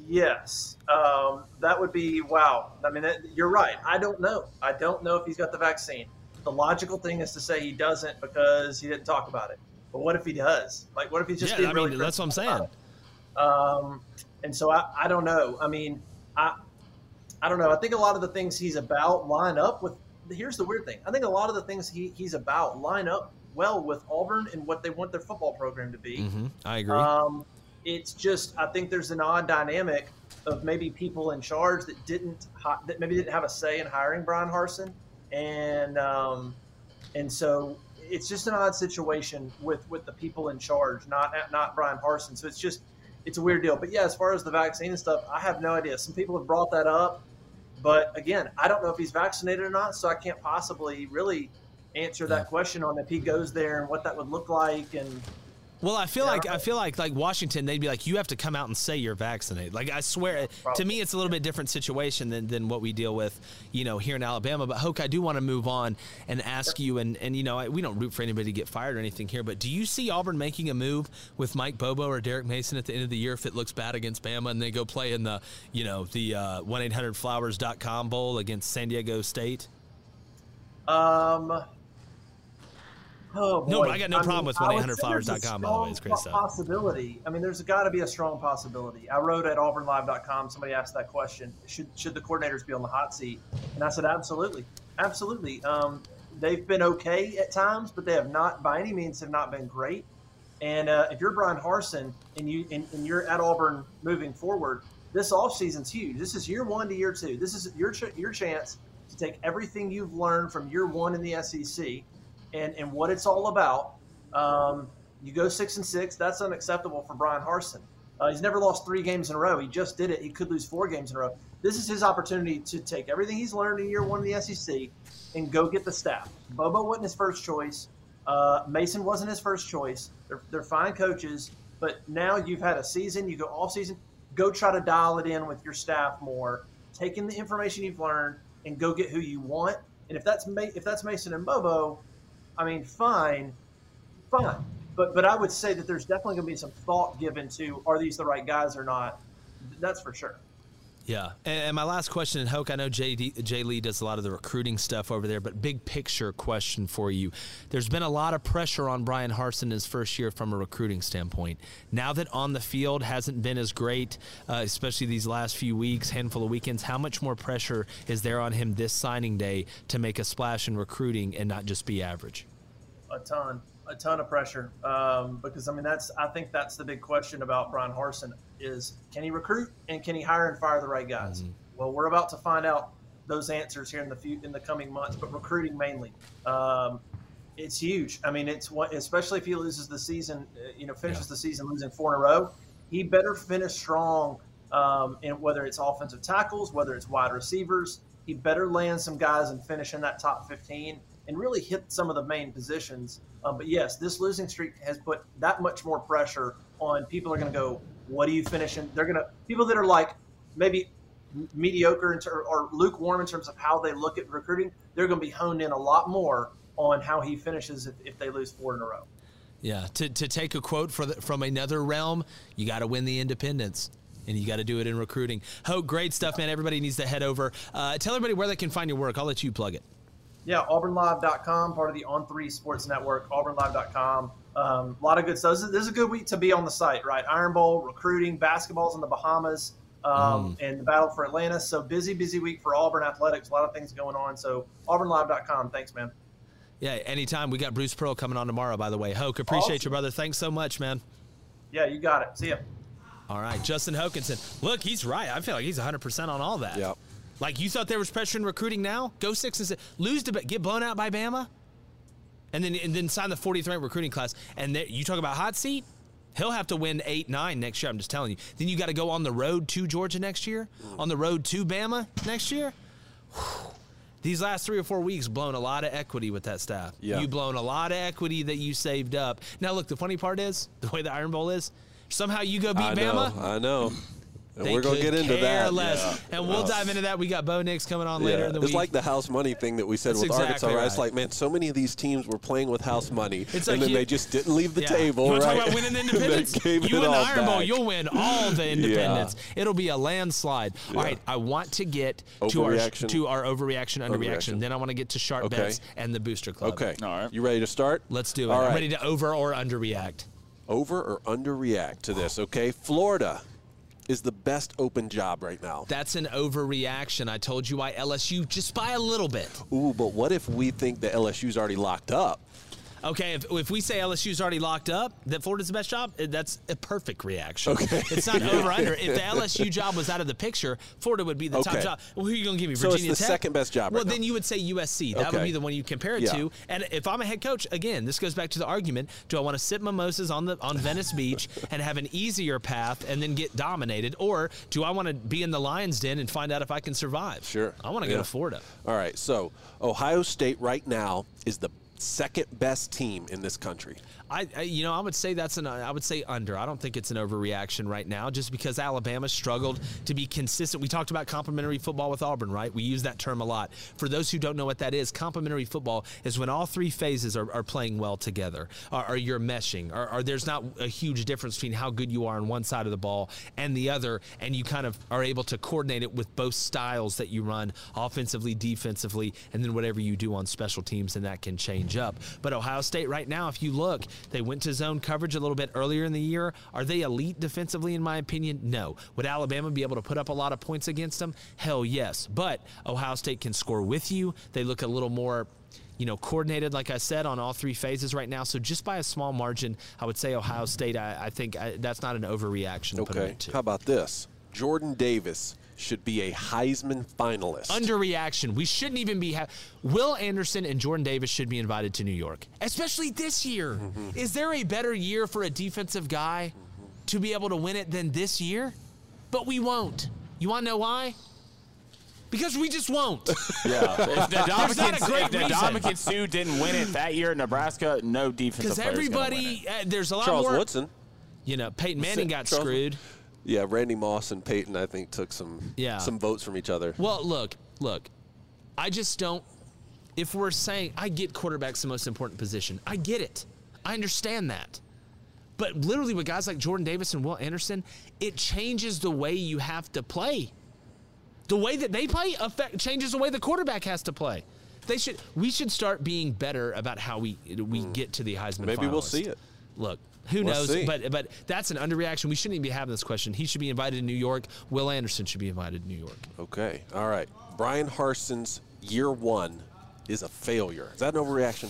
Yes, um, that would be wow. I mean, that, you're right. I don't know. I don't know if he's got the vaccine. The logical thing is to say he doesn't because he didn't talk about it. But what if he does? Like, what if he just yeah, being I really mean, that's what I'm saying. Um, and so I, I don't know. I mean, I, I don't know. I think a lot of the things he's about line up with. Here's the weird thing. I think a lot of the things he, he's about line up well with Auburn and what they want their football program to be. hmm I agree. Um, it's just I think there's an odd dynamic of maybe people in charge that didn't that maybe didn't have a say in hiring Bryan Harsin, and um, and so it's just an odd situation with with the people in charge, not not Bryan Harsin. So it's just it's a weird deal. But yeah, as far as the vaccine and stuff, I have no idea. Some people have brought that up, but again, I don't know if he's vaccinated or not, so I can't possibly really answer that question on if he goes there and what that would look like and Well, I feel like I feel like like Washington, they'd be like, you have to come out and say you're vaccinated. Like I swear, to me, it's a little bit different situation than, than what we deal with, you know, here in Alabama. But Hoke, I do want to move on and ask you, and and you know, I, we don't root for anybody to get fired or anything here, but do you see Auburn making a move with Mike Bobo or Derek Mason at the end of the year if it looks bad against Bama and they go play in the, you know, the uh, one eight hundred flowers.com bowl against San Diego State? Um. Oh boy. No, but I got no problem with I would say there's a 1-800-Flowers.com, by the way. It's great stuff. Possibility. I mean, there's got to be a strong possibility. I wrote at AuburnLive.com. Somebody asked that question: Should should the coordinators be on the hot seat? And I said, absolutely, absolutely. Um, they've been okay at times, but they have not, by any means, have not been great. And uh, if you're Bryan Harsin and you and, and you're at Auburn moving forward, this offseason's huge. This is year one to year two. This is your ch- your chance to take everything you've learned from year one in the SEC and, and what it's all about. Um, you go six and six. That's unacceptable for Bryan Harsin. Uh, he's never lost three games in a row. He just did it. He could lose four games in a row. This is his opportunity to take everything he's learned in year one in the SEC and go get the staff. Bobo wasn't his first choice. Uh, Mason wasn't his first choice. They're, they're fine coaches, but now you've had a season. You go off season. Go try to dial it in with your staff more. Take in the information you've learned and go get who you want. And if that's if that's Mason and Bobo, I mean, fine, fine. But but I would say that there's definitely going to be some thought given to are these the right guys or not. That's for sure. Yeah. And, and my last question, and Hoke, I know Jay, D, Jay Lee does a lot of the recruiting stuff over there, but big picture question for you. There's been a lot of pressure on Bryan Harsin his first year from a recruiting standpoint. Now that on the field hasn't been as great, uh, especially these last few weeks, handful of weekends, how much more pressure is there on him this signing day to make a splash in recruiting and not just be average? a ton, a ton of pressure. Um, because I mean, that's I think that's the big question about Bryan Harsin is can he recruit and can he hire and fire the right guys? Well, we're about to find out those answers here in the few in the coming months, but recruiting mainly. Um, It's huge. I mean, it's what, especially if he loses the season, uh, you know, finishes the season losing four in a row. He better finish strong, um, in whether it's offensive tackles, whether it's wide receivers. He better land some guys and finish in that top 15 and really hit some of the main positions. Um, but yes, this losing streak has put that much more pressure on people. Are going to go, what do you finish in? They're going to people that are like maybe mediocre ter- or lukewarm in terms of how they look at recruiting. They're going to be honed in a lot more on how he finishes if, if they lose four in a row. Yeah, to, to take a quote the, from another realm, you got to win the independence. And you got to do it in recruiting. Hoke, great stuff, man. Everybody needs to head over. Uh, tell everybody where they can find your work. I'll let you plug it. Yeah, auburnlive.com, part of the On3 Sports Network, auburnlive.com. Um, a lot of good stuff. This is, this is, a good week to be on the site, right? Iron Bowl, recruiting, basketballs in the Bahamas, um, mm. and the battle for Atlanta. So busy, busy week for Auburn athletics. A lot of things going on. So auburnlive.com. Thanks, man. Yeah, anytime. We got Bruce Pearl coming on tomorrow, by the way. Hoke, appreciate awesome. you, brother. Thanks so much, man. Yeah, you got it. See ya. All right, Justin Hokanson. Look, he's right. I feel like he's 100% on all that. Yep. Like you thought there was pressure in recruiting now? Go six and six. Lose to get blown out by Bama? And then and then sign the 43rd ranked recruiting class. And there, you talk about hot seat? He'll have to win eight, nine next year. I'm just telling you. Then you got to go on the road to Georgia next year, on the road to Bama next year. Whew. These last three or four weeks blown a lot of equity with that staff. Yeah. You blown a lot of equity that you saved up. Now look, the funny part is the way the Iron Bowl is. Somehow you go beat I Bama. Know, I know. And they we're gonna get into that. Less. Yeah. And we'll dive into that. We got Bo Nix coming on later yeah. in the it's week. It's like the house money thing that we said That's with exactly Arkansas. Right? right? It's like, man, so many of these teams were playing with house money, it's and like then you, they just didn't leave the yeah. table. You right? talk about winning the independence? you win the Iron Bowl, you'll win all the independence. It'll be a landslide. All right, I want to get to our to our overreaction, underreaction. Overreaction. Then I want to get to sharp okay. bets and the booster club. Okay. All right. You ready to start? Let's do it. All I'm ready to over or underreact. Over or underreact to this? Okay, Florida is the best open job right now. That's an overreaction. I told you why LSU just by a little bit. Ooh, but what if we think that LSU's already locked up? Okay, if, if we say LSU's already locked up, that Florida's the best job, eh, that's a perfect reaction. Okay. It's not over under. If the LSU job was out of the picture, Florida would be the okay. top job. Well, who are you going to give me? Virginia So it's the Tech? second best job. Well, right then now. you would say USC. That okay. would be the one you compare it yeah. to. And if I'm a head coach, again, this goes back to the argument: Do I want to sip mimosas on the on Venice Beach and have an easier path and then get dominated, or do I want to be in the Lions' Den and find out if I can survive? Sure. I want to yeah. go to Florida. All right. So Ohio State right now is the second best team in this country. I, I, you know, I would say that's an, uh, I would say under. I don't think it's an overreaction right now, just because Alabama struggled to be consistent. We talked about complementary football with Auburn, right? We use that term a lot. For those who don't know what that is, complementary football is when all three phases are, are playing well together, or, or you're meshing, or, or, there's not a huge difference between how good you are on one side of the ball and the other, and you kind of are able to coordinate it with both styles that you run, offensively, defensively, and then whatever you do on special teams, and that can change up. But Ohio State right now, if you look, they went to zone coverage a little bit earlier in the year. Are they elite defensively, in my opinion? No. Would Alabama be able to put up a lot of points against them? Hell yes. But Ohio State can score with you. They look a little more you know, coordinated, like I said, on all three phases right now. So just by a small margin, I would say Ohio State. I, I think I, that's not an overreaction. To okay. How about this? Jordan Davis should be a Heisman finalist. Underreaction. We shouldn't even be. Ha- Will Anderson and Jordan Davis should be invited to New York, especially this year. Mm-hmm. Is there a better year for a defensive guy mm-hmm. to be able to win it than this year? But we won't. You want to know why? Because we just won't. Yeah. if Ndamukong Suh didn't win it that year in Nebraska, no defensive Because everybody, uh, there's a lot Charles more. Woodson. You know, Peyton Manning got Charles screwed. Yeah, Randy Moss and Peyton, I think, took some yeah. some votes from each other. Well, look, look, I just don't. If we're saying I get quarterback's the most important position, I get it. I understand that. But literally, with guys like Jordan Davis and Will Anderson, it changes the way you have to play. The way that they play affect, changes the way the quarterback has to play. They should. We should start being better about how we we mm. get to the Heisman. Maybe finalist. we'll see it. Look, who knows? See. But but that's an underreaction. We shouldn't even be having this question. He should be invited to New York. Will Anderson should be invited to New York. Okay. All right. Bryan Harsin's year one is a failure. Is that an overreaction?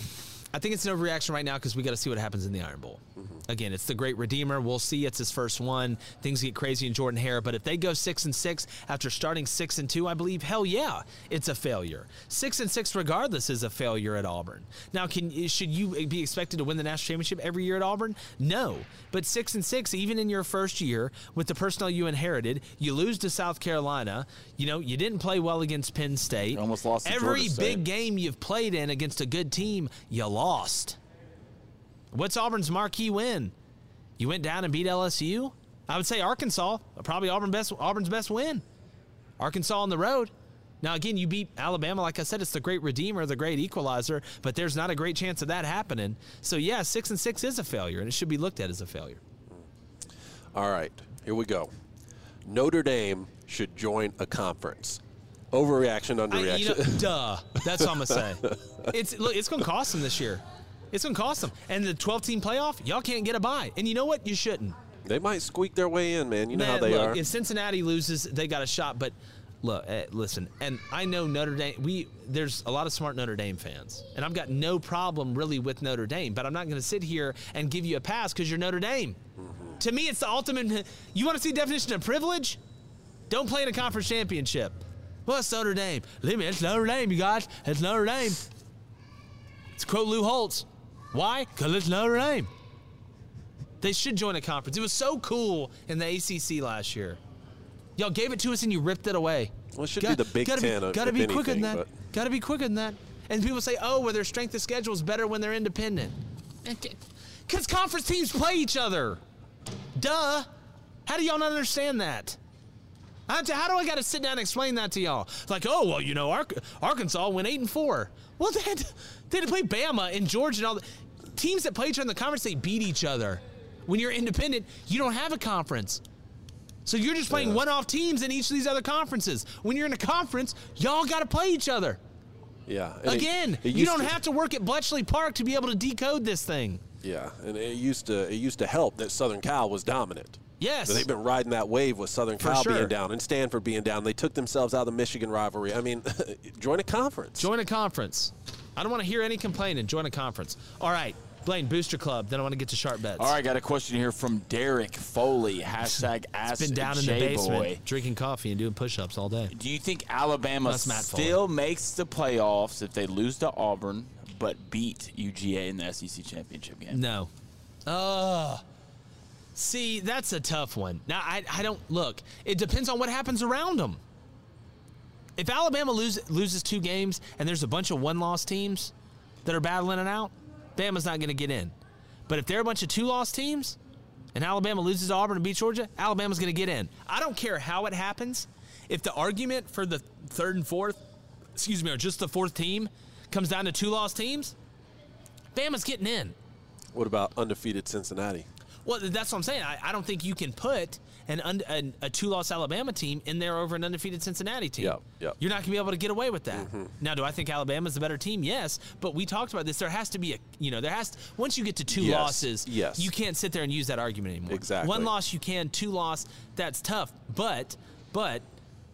I think it's an overreaction right now because we got to see what happens in the Iron Bowl. Mm-hmm. again, it's the great redeemer. We'll see. It's his first one. Things get crazy in Jordan Hare, but if they go six and six after starting six and two, I believe, hell yeah, it's a failure. Six and six, regardless, is a failure at Auburn. Now, can should you be expected to win the national championship every year at Auburn? No, but six and six, even in your first year with the personnel you inherited, you lose to South Carolina. You know, you didn't play well against Penn State. almost lost to every State. big game you've played in against a good team. You lost. What's Auburn's marquee win? You went down and beat LSU. I would say Arkansas, probably Auburn best, Auburn's best win. Arkansas on the road. Now again, you beat Alabama. Like I said, it's the great redeemer, the great equalizer. But there's not a great chance of that happening. So yeah, six and six is a failure, and it should be looked at as a failure. All right, here we go. Notre Dame should join a conference. Overreaction, I, underreaction. you know, duh. That's what I'm gonna say. It's look, it's gonna cost them this year. It's gonna cost them. And the 12 team playoff, y'all can't get a bye. And you know what? You shouldn't. they might squeak their way in, man. You know Man, how they look, are. If Cincinnati loses, they got a shot. But look, eh, listen, and I know Notre Dame. We there's a lot of smart Notre Dame fans, and I've got no problem really with Notre Dame. But I'm not going to sit here and give you a pass because you're Notre Dame. Mm-hmm. To me, it's the ultimate. You want to see definition of privilege? Don't play in a conference championship. Well, it's Notre Dame. Leave me. It's Notre Dame, you guys. It's Notre Dame. It's quote Lou Holtz. Why? Because it's Notre Dame. They should join a conference. It was so cool in the ACC last year. Y'all gave it to us and you ripped it away. Well, it should be the Big gotta Ten, Be, uh, gotta if be quicker than that. but- Gotta be quicker than that. And people say, oh, well, their strength of schedule is better when they're independent. Because conference teams play each other. Duh. How do y'all not understand that? How do I got to sit down and explain that to y'all? It's like, oh, well, you know, Ark- Arkansas went 8 and 4. Well, they had, to, they had to play Bama and Georgia and all the teams that play each other in the conference, they beat each other. When you're independent, you don't have a conference. So you're just playing one off teams in each of these other conferences. When you're in a conference, y'all got to play each other. yeah. and it- Again, it you don't to- have to work at Bletchley Park to be able to decode this thing. Yeah, and it used to it used to help that Southern Cal was dominant. Yes. But they've been riding that wave with Southern For Cal sure. being down and Stanford being down. They took themselves out of the Michigan rivalry. I mean, join a conference. Join a conference. I don't want to hear any complaining. Join a conference. All right, Blaine, Booster Club. Then I want to get to sharp bets. All right, got a question here from Derek Foley. Hashtag ask It's been down in the J-Boy. basement drinking coffee and doing push-ups all day. Do you think Alabama That's Matt still makes the playoffs if they lose to Auburn but beat UGA in the SEC championship game? No. Oh. See, that's a tough one. Now, I, I don't look. It depends on what happens around them. If Alabama lose, loses two games and there's a bunch of one-loss teams that are battling it out, Bama's not going to get in. But if they're a bunch of two-loss teams and Alabama loses to Auburn and beats Georgia, Alabama's going to get in. I don't care how it happens. If the argument for the third and fourth, excuse me, or just the fourth team comes down to two-loss teams, Bama's getting in. What about undefeated Cincinnati? Well, that's what I'm saying. I, I don't think you can put an, un, an a two-loss Alabama team in there over an undefeated Cincinnati team. You're not going to be able to get away with that. Mhm. Now, do I think Alabama's the better team? Yes, but we talked about this. There has to be a, you know, there has to, once you get to two Yes, losses, yes. you can't sit there and use that argument anymore. Exactly. One loss you can, two loss that's tough. But, but.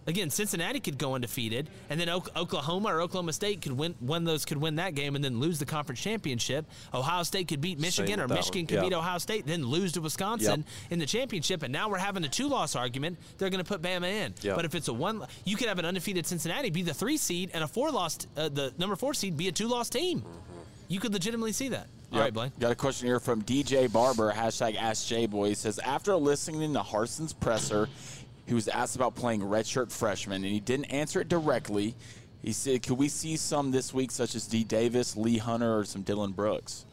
Again, Cincinnati could go undefeated, and then Oklahoma or Oklahoma State could win. One of those could win that game and then lose the conference championship. Ohio State could beat Michigan, or Michigan one. could Yeah. beat Ohio State, then lose to Wisconsin Yep. in the championship, and now we're having a two-loss argument. They're going to put Bama in. Yep. But if it's a one, you could have an undefeated Cincinnati be the three seed, and a four-loss, uh, the number four seed be a two-loss team. You could legitimately see that. Yep. right, Blaine. Got a question here from DJ Barber, hashtag AskJBoy. He says, after listening to Harsin's presser, he was asked about playing redshirt freshman, and he didn't answer it directly. He said, could we see some this week, such as D. Davis, Lee Hunter, or some Dylan Brooks?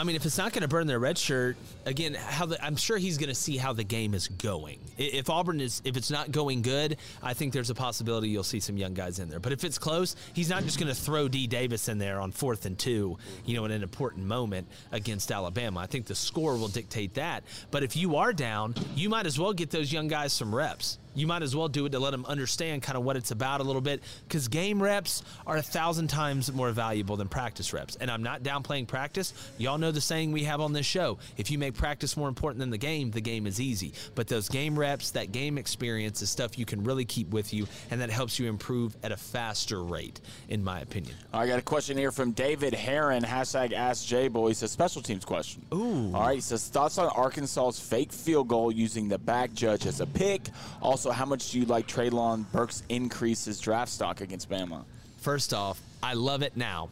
I mean, if it's not going to burn their red shirt, again, how the, I'm sure he's going to see how the game is going. If Auburn is, if it's not going good, I think there's a possibility you'll see some young guys in there. But if it's close, he's not just going to throw D. Davis in there on fourth and two, you know, in an important moment against Alabama. I think the score will dictate that. But if you are down, you might as well get those young guys some reps. You might as well do it to let them understand kind of what it's about a little bit because game reps are a thousand times more valuable than practice reps. And I'm not downplaying practice. Y'all know the saying we have on this show if you make practice more important than the game, the game is easy. But those game reps, that game experience is stuff you can really keep with you, and that helps you improve at a faster rate, in my opinion. I got a question here from David Heron, hashtag Ask J Boy. He says, special teams question. Ooh. All right, he says, thoughts on Arkansas's fake field goal using the back judge as a pick? Also, how much do you like Treylon Burks increase his draft stock against Bama? First off, I love it now.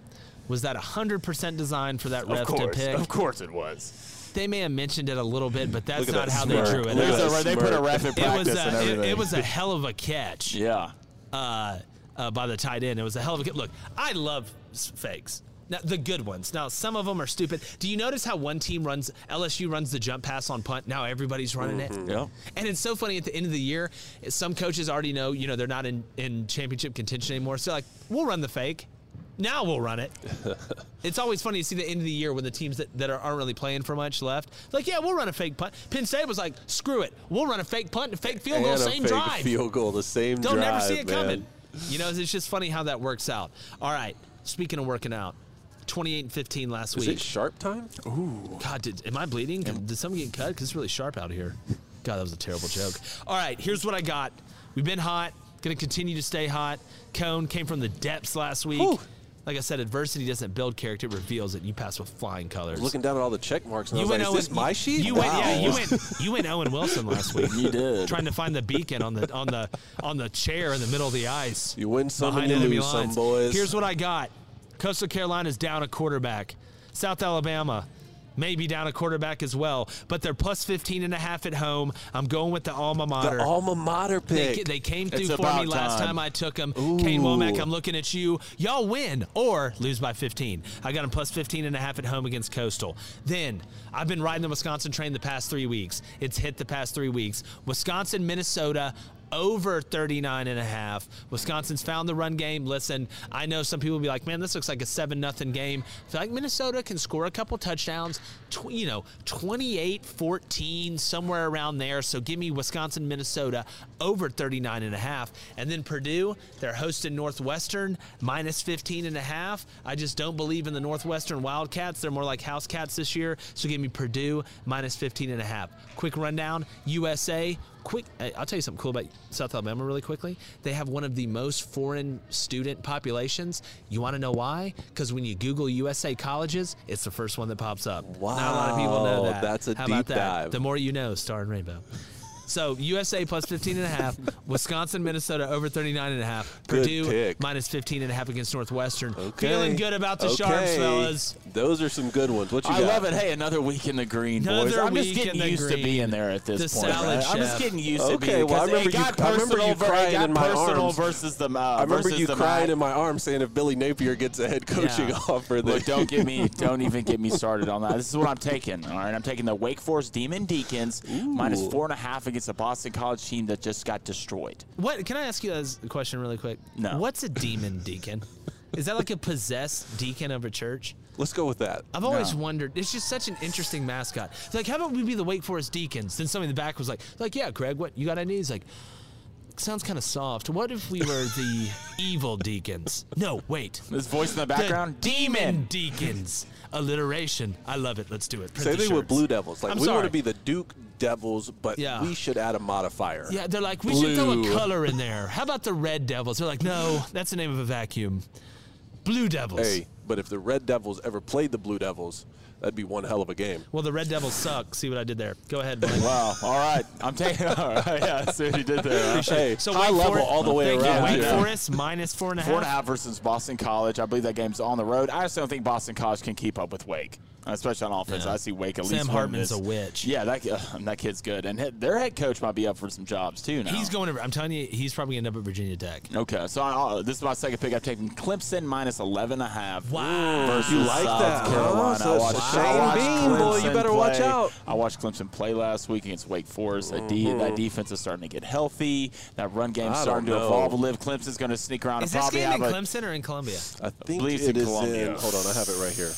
Was that 100% designed for that Of ref course, to pick? of course it was. They may have mentioned it a little bit, but that's not that how smirk. they drew it. Look at up. that They put a smirk. ref in It was practice a, and it- It, was a hell of a catch. Yeah. Uh, uh, by the tight end, it was a hell of a catch. Look, I love fakes. Now, the good ones. Now, some of them are stupid. Do you notice how one team runs, LSU runs the jump pass on punt? Now everybody's running it. Mhm. Yeah. And it's so funny at the end of the year, some coaches already know, you know, they're not in, in championship contention anymore. So, like, we'll run the fake. Now we'll run it. it's always funny to see the end of the year when the teams that, that are, aren't really playing for much left. Like, yeah, we'll run a fake punt. Penn State was like, screw it. We'll run a fake punt, a fake field goal, And a same fake drive. field goal, the same They'll drive, never see it man. coming. You know, it's just funny how that works out. All right, speaking of working out, 28 and 15 last Is week. it sharp time? Ooh. God, did, am I bleeding? Did someone get cut? Because it's really sharp out here. God, that was a terrible joke. All right, here's what I got. We've been hot. Going to continue to stay hot. Cone came from the depths last week. Like I said, adversity doesn't build character; it reveals it. You pass with flying colors. Looking down at all the check marks, and You I was went like, Owen, is oh this my sheet? You wow. went, yeah, you went, you went oh Owen Wilson last week. You did. trying to find the beacon on the on the on the chair in the middle of the ice. You win some behind and you enemy lose some, boys. Here's what I got: Coastal Carolina's down a quarterback. South Alabama. Maybe down a quarterback as well, but they're plus 15 and a half at home. I'm going with the alma mater. The alma mater They, pick. they came through It's for me about last time. time I took them. Kane Wommack, I'm looking at you. Y'all win or lose by 15. I got them plus 15 and a half at home against Coastal. Then I've been riding the Wisconsin train the past three weeks. It's hit the past three weeks. Wisconsin, Minnesota. Over 39 and a half. Wisconsin's found the run game. Listen, I know some people will be like, man, this looks like a 7 nothing game. I feel like Minnesota can score a couple touchdowns, tw- you know, 28 14, somewhere around there. So give me Wisconsin, Minnesota over 39 and a half. And then Purdue, they're hosting Northwestern minus 15 and a half. I just don't believe in the Northwestern Wildcats. They're more like house cats this year. So give me Purdue minus 15 and a half. Quick rundown USA. Quick, uh, I'll tell you something cool about South Alabama really quickly. They have one of the most foreign student populations. You want to know why? Because when you Google USA colleges, it's the first one that pops up. Wow. Not a lot of people know that. that's a How deep about that? dive. The more you know, Star and Rainbow. So USA plus 15 and a half, Wisconsin, Minnesota over 39 and a half, Good Purdue pick. minus 15 and a half against Northwestern. Okay. Feeling good about the Sharps, fellas. Those are some good ones. What you I got? love it. Hey, another week in the green, boys. Another I'm just getting in the used to being there at this The point. salad right? I'm just getting used to Okay, being. well, I 'cause remember you- I remember you crying in my personal arms. versus the. Uh, I remember you crying in my arms saying if Billy Napier gets a head coaching Yeah. offer, then Look, don't get me, don't even get me started on that. This is what I'm taking. All right, I'm taking the Wake Forest Demon Deacons minus four and a half against the Boston College team that just got destroyed. What can I ask you as a question really quick? No. What's a demon deacon? Is that like a possessed deacon of a church? let's go with that. I've always No. wondered. It's just such an interesting mascot. It's like, how about we be the Wake Forest Deacons? Then somebody in the back was like, like, yeah, Greg, what you got any? He's like, sounds kind of soft. What if we were the evil deacons? No, wait. This voice in the The background, demon deacons. Alliteration. I love it. Let's do it. Print Same the thing with shirts. Blue Devils. Like I'm we want to be the Duke Devils, but Yeah. we should add a modifier. Yeah, they're like, we should throw a color in there. How about the Red Devils? They're like, no, that's the name of a vacuum. Blue Devils. Hey, but if the Red Devils ever played the Blue Devils, that'd be one hell of a game. Well, the Red Devils suck. See what I did there? Go ahead. Wow. All right. I'm taking. All right. Yeah. See what you did there. Hey, So high Wake level Forest- all the way around. Wake here. Forest minus four and a half. Four and a half versus Boston College. I believe that game's on the road. I just don't think Boston College can keep up with Wake, especially on offense. Yeah. I see Wake at Sam least. winning Hartman's this. a witch. Yeah, that uh, that kid's good, and he- their head coach might be up for some jobs too now. He's going to. I'm telling you, he's probably going to end up at Virginia Tech. Okay, so uh, this is my second pick. I've taken Clemson minus 11 and a half. Wow. Versus You like South that, huh? Carolina. So I it's watched, Shane I watched Bean, boy, you Clemson better watch out. I watched Clemson play last week against Wake Forest. That, de- Mm-hmm. that defense is starting to get healthy. That run game's I starting to know. evolve a little. Clemson's going to sneak around Is and this probably game in have a. Clemson or in Columbia? I think believe it's it in is Columbia. in. Hold on, I have it right here.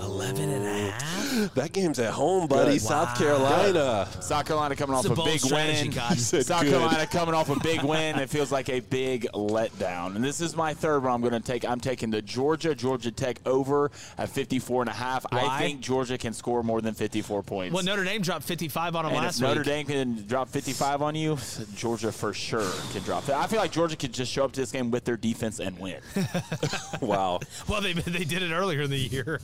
11 and a half? That game's at home, buddy. Good. South Wow. Carolina. South Carolina coming It's off a a, big win. Said South good. Carolina coming off a big win. It feels like a big letdown. And this is my third one I'm going to take. I'm taking the Georgia Georgia Tech over at 54 and a half. Why? I think Georgia can score more than 54 points. Well, Notre Dame dropped 55 on them and last if Notre week. Dame can drop 55 on you, Georgia for sure can drop it. I feel like Georgia could just show up to this game with their defense and win. Wow. Well, they they did it earlier in the year.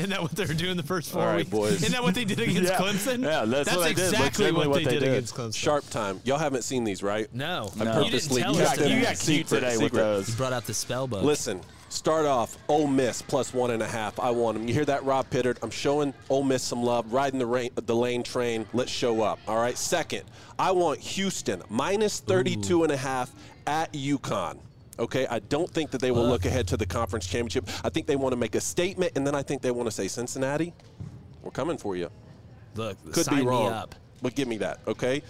Isn't that what they were doing the first four All right, weeks? boys. Isn't that what they did against Yeah. Clemson? Yeah, that's what they exactly Legitimately what, what they, they did, did. against Clemson. Sharp time. Y'all haven't seen these, right? No, I No. purposely you didn't tell You us. kept got, them you got cute secret, today with those. You brought out the spell book. Listen, start off Ole Miss plus one and a half. I want them. You hear that, Rob Pittard? I'm showing Ole Miss some love, riding the rain, the lane train. Let's show up. All right. Second, I want Houston minus 32 and a half at UConn. Okay, I don't think that they will look ahead to the conference championship. I think they want to make a statement, and then I think they want to say, Cincinnati, we're coming for you. Look, Could be wrong, up. but give me that. Okay.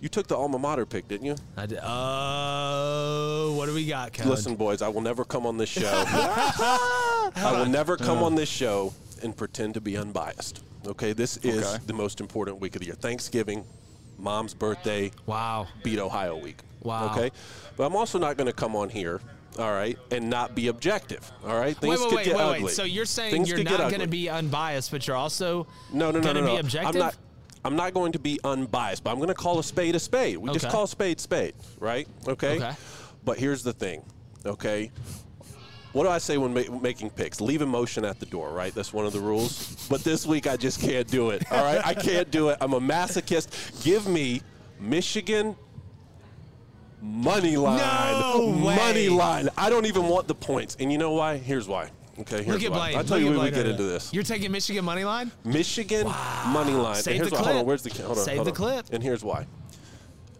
You took the alma mater pick, didn't you? I did. Oh, what do we got, Kevin? Listen, boys, I will never come on this show. I will never come Uh. on this show and pretend to be unbiased. Okay, this is Okay. the most important week of the year. Thanksgiving, Mom's birthday, Wow. beat Ohio week. Wow. Okay, but I'm also not going to come on here. All right, and not be objective. All right, things Wait, wait, could wait, get wait, ugly. wait. So you're saying Things you're not going to be unbiased, but you're also No, no, no, going to no, be objective? I'm not. I'm not going to be unbiased, but I'm going to call a spade a spade. We just call a spade spade, right? Okay. Okay. But here's the thing, okay? What do I say when ma- making picks? Leave emotion at the door, right? That's one of the rules. but this week I just can't do it. All right, I can't do it. I'm a masochist. Give me Michigan money line. No way. Money line. I don't even want the points, and you know why? Here's why. Okay, here's Look at why. I'll tell Look you when we get into this. You're taking Michigan money line? Michigan money line. Save the why, hold on, where's the hold on, Save hold the on. clip. And here's why.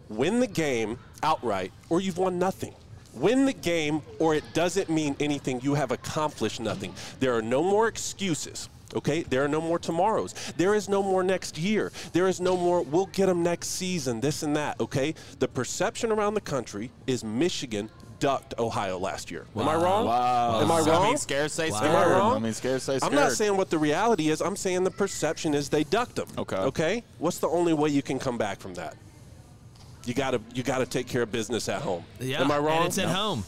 Win the game outright, or you've won nothing. Win the game, or it doesn't mean anything. You have accomplished nothing. There are no more excuses. Okay, there are no more tomorrows. There is no more next year. There is no more, we'll get them next season, this and that. Okay, the perception around the country is Michigan ducked Ohio last year. Am I wrong? Wow. Am I I wrong? mean, scared say Am I wrong? I mean, scared say scared. I'm not saying what the reality is. I'm saying the perception is they ducked them. Okay. Okay. What's the only way you can come back from that? You gotta you gotta take care of business at home. Yeah. Am I wrong? And it's at home.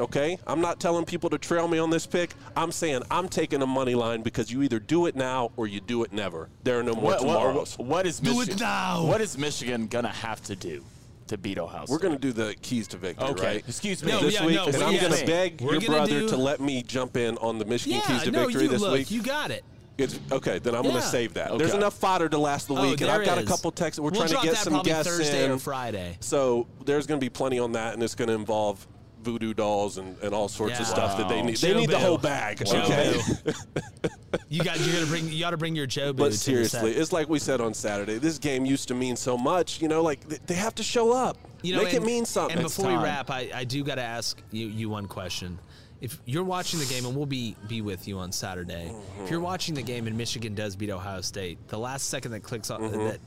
Okay. I'm not telling people to trail me on this pick. I'm saying I'm taking a money line because you either do it now or you do it never. There are no more What, tomorrows. what, what is Do it Michigan? now. What is Michigan gonna have to do to beat Ohio? State. We're going to do the keys to victory, Okay. right? Excuse me. No, this yeah, week, no, and what I'm do you going to think? beg We're your gonna brother do- to let me jump in on the Michigan Yeah, keys to no, victory you this look, week. you got it. It's, okay, then I'm going Yeah. to save that. Okay. There's enough fodder to last the Oh, week, and there I've got a is. couple texts. We're We'll trying to drop get that some probably guests Thursday in. or Friday. So there's going to be plenty on that, and it's going to involve voodoo dolls and, and all sorts of Yeah. stuff that they Wow. need. They need the whole bag. Joe Okay. You got you got to bring you got to bring your Joe Boo But to the seriously, set. it's like we said on Saturday. This game used to mean so much. You know, like th- they have to show up. You know, Make and, it mean something. And before we wrap, I, I do got to ask you, you one question. If you're watching the game, and we'll be be with you on Saturday. If you're mm-hmm. watching the game and Michigan does beat Ohio State, the last second that clicks off mm-hmm. that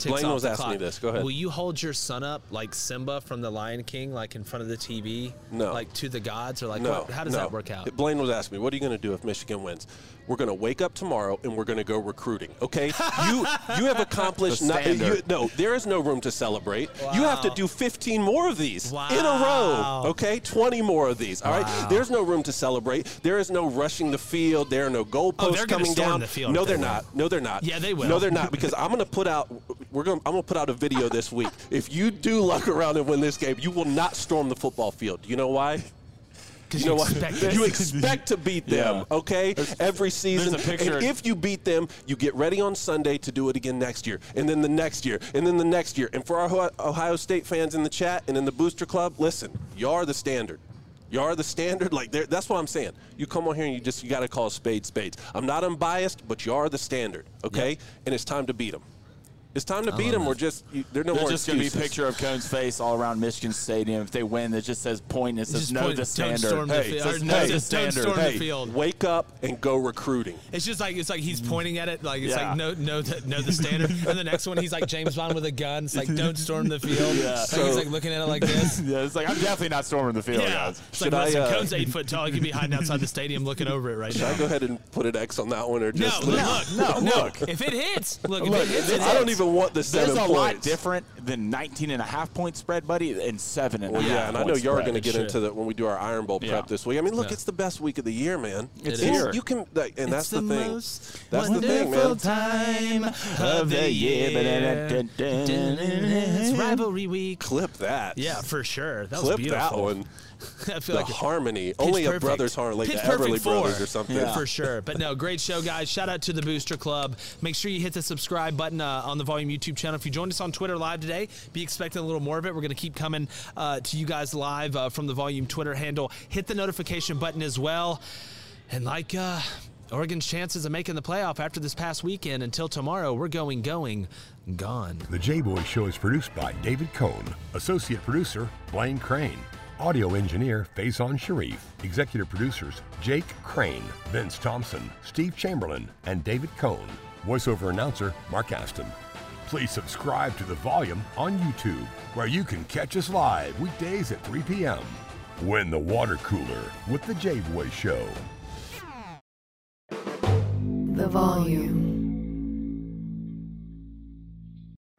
ticks Blaine off was the asking me clock, this. Go ahead. Will you hold your son up like Simba from The Lion King, like in front of the TV, No. like to the gods, or like no, what, how does no. that work out? Blaine was asking me, "What are you going to do if Michigan wins?" We're going to wake up tomorrow and we're going to go recruiting. Okay, you you have accomplished The nothing. You, no, there is no room to celebrate. You have to do 15 more of these in a row. Okay, 20 more of these. All right, Wow. there's no room to celebrate. There is no rushing the field. There are no goalposts Oh, coming down. the field no, they they're not. No, they're not. Yeah, they will. No, they're not because I'm going to put out. We're going. I'm going to put out a video this week. If you do luck around and win this game, you will not storm the football field. You know why? You know you what? expect it. You expect to beat them, Yeah. okay? Every season. there's a picture- And if you beat them, you get ready on Sunday to do it again next year, and then the next year, and then the next year. And for our Ohio- State fans in the chat and in the Booster Club, listen, you are the standard. You are the standard. Like that's what I'm saying. You come on here and you just you got to call spades spades. I'm not unbiased, but you are the standard, okay? And it's time to beat them. It's time to beat them. We're just you, there are no There's more just going to be a picture of Cone's face all around Michigan Stadium. If they win, it just says point and it says Just no point, the don't standard. storm the Hey, field. it Or says no, no the just don't standard. storm the Hey, field. Wake up and go recruiting. It's just like it's like he's pointing at it, like it's Yeah. like no, no, no, the standard. and the next one, he's like James Bond with a gun. It's like don't storm the field. Yeah. Like, he's like looking at it like this. yeah, it's like I'm definitely not storming the field, Yeah, guys. it's like Should I, listen, uh, Cone's eight foot tall. He could be hiding outside the stadium looking over it right Should now. I go ahead and put an X on that one, or No, just look, leave- look, no, no, look. If it hits, look, if Look, it hits, if it it I don't hits. Even want the There's a points. lot different than 19 and a half point spread, buddy, and seven and a Well, half yeah, and I know point you're going to get Shit. into that when we do our Iron Bowl prep Yeah. this week. I mean, look, Yeah. it's the best week of the year, man. It's You- here. You can, like, and that's It's the, thing. most That's the thing, man. wonderful time of the year. It's rivalry week. Clip that. Yeah, for sure. That was Clip beautiful. that one. I feel The like harmony. Pitch Only a brothers harmony, like Pitch the Everly Perfect Brothers or something. Yeah. For sure. But no, great show, guys. Shout out to the Booster Club. Make sure you hit the subscribe button uh, on the Volume YouTube channel. If you joined us on Twitter live today, be expecting a little more of it. We're going to keep coming uh, to you guys live uh, from the Volume Twitter handle. Hit the notification button as well. And like uh, Oregon's chances of making the playoff after this past weekend, until tomorrow, we're going, going, gone. The J Boy Show is produced by David Cohn, associate producer Blaine Crane, audio engineer Faison Sharif, executive producers Jake Crain, Vince Thompson, Steve Chamberlain, and David Cohn, voiceover announcer Mark Aston. Please subscribe to The Volume on YouTube, where you can catch us live weekdays at 3 p.m. Win the water cooler with The J Boy Show. The volume.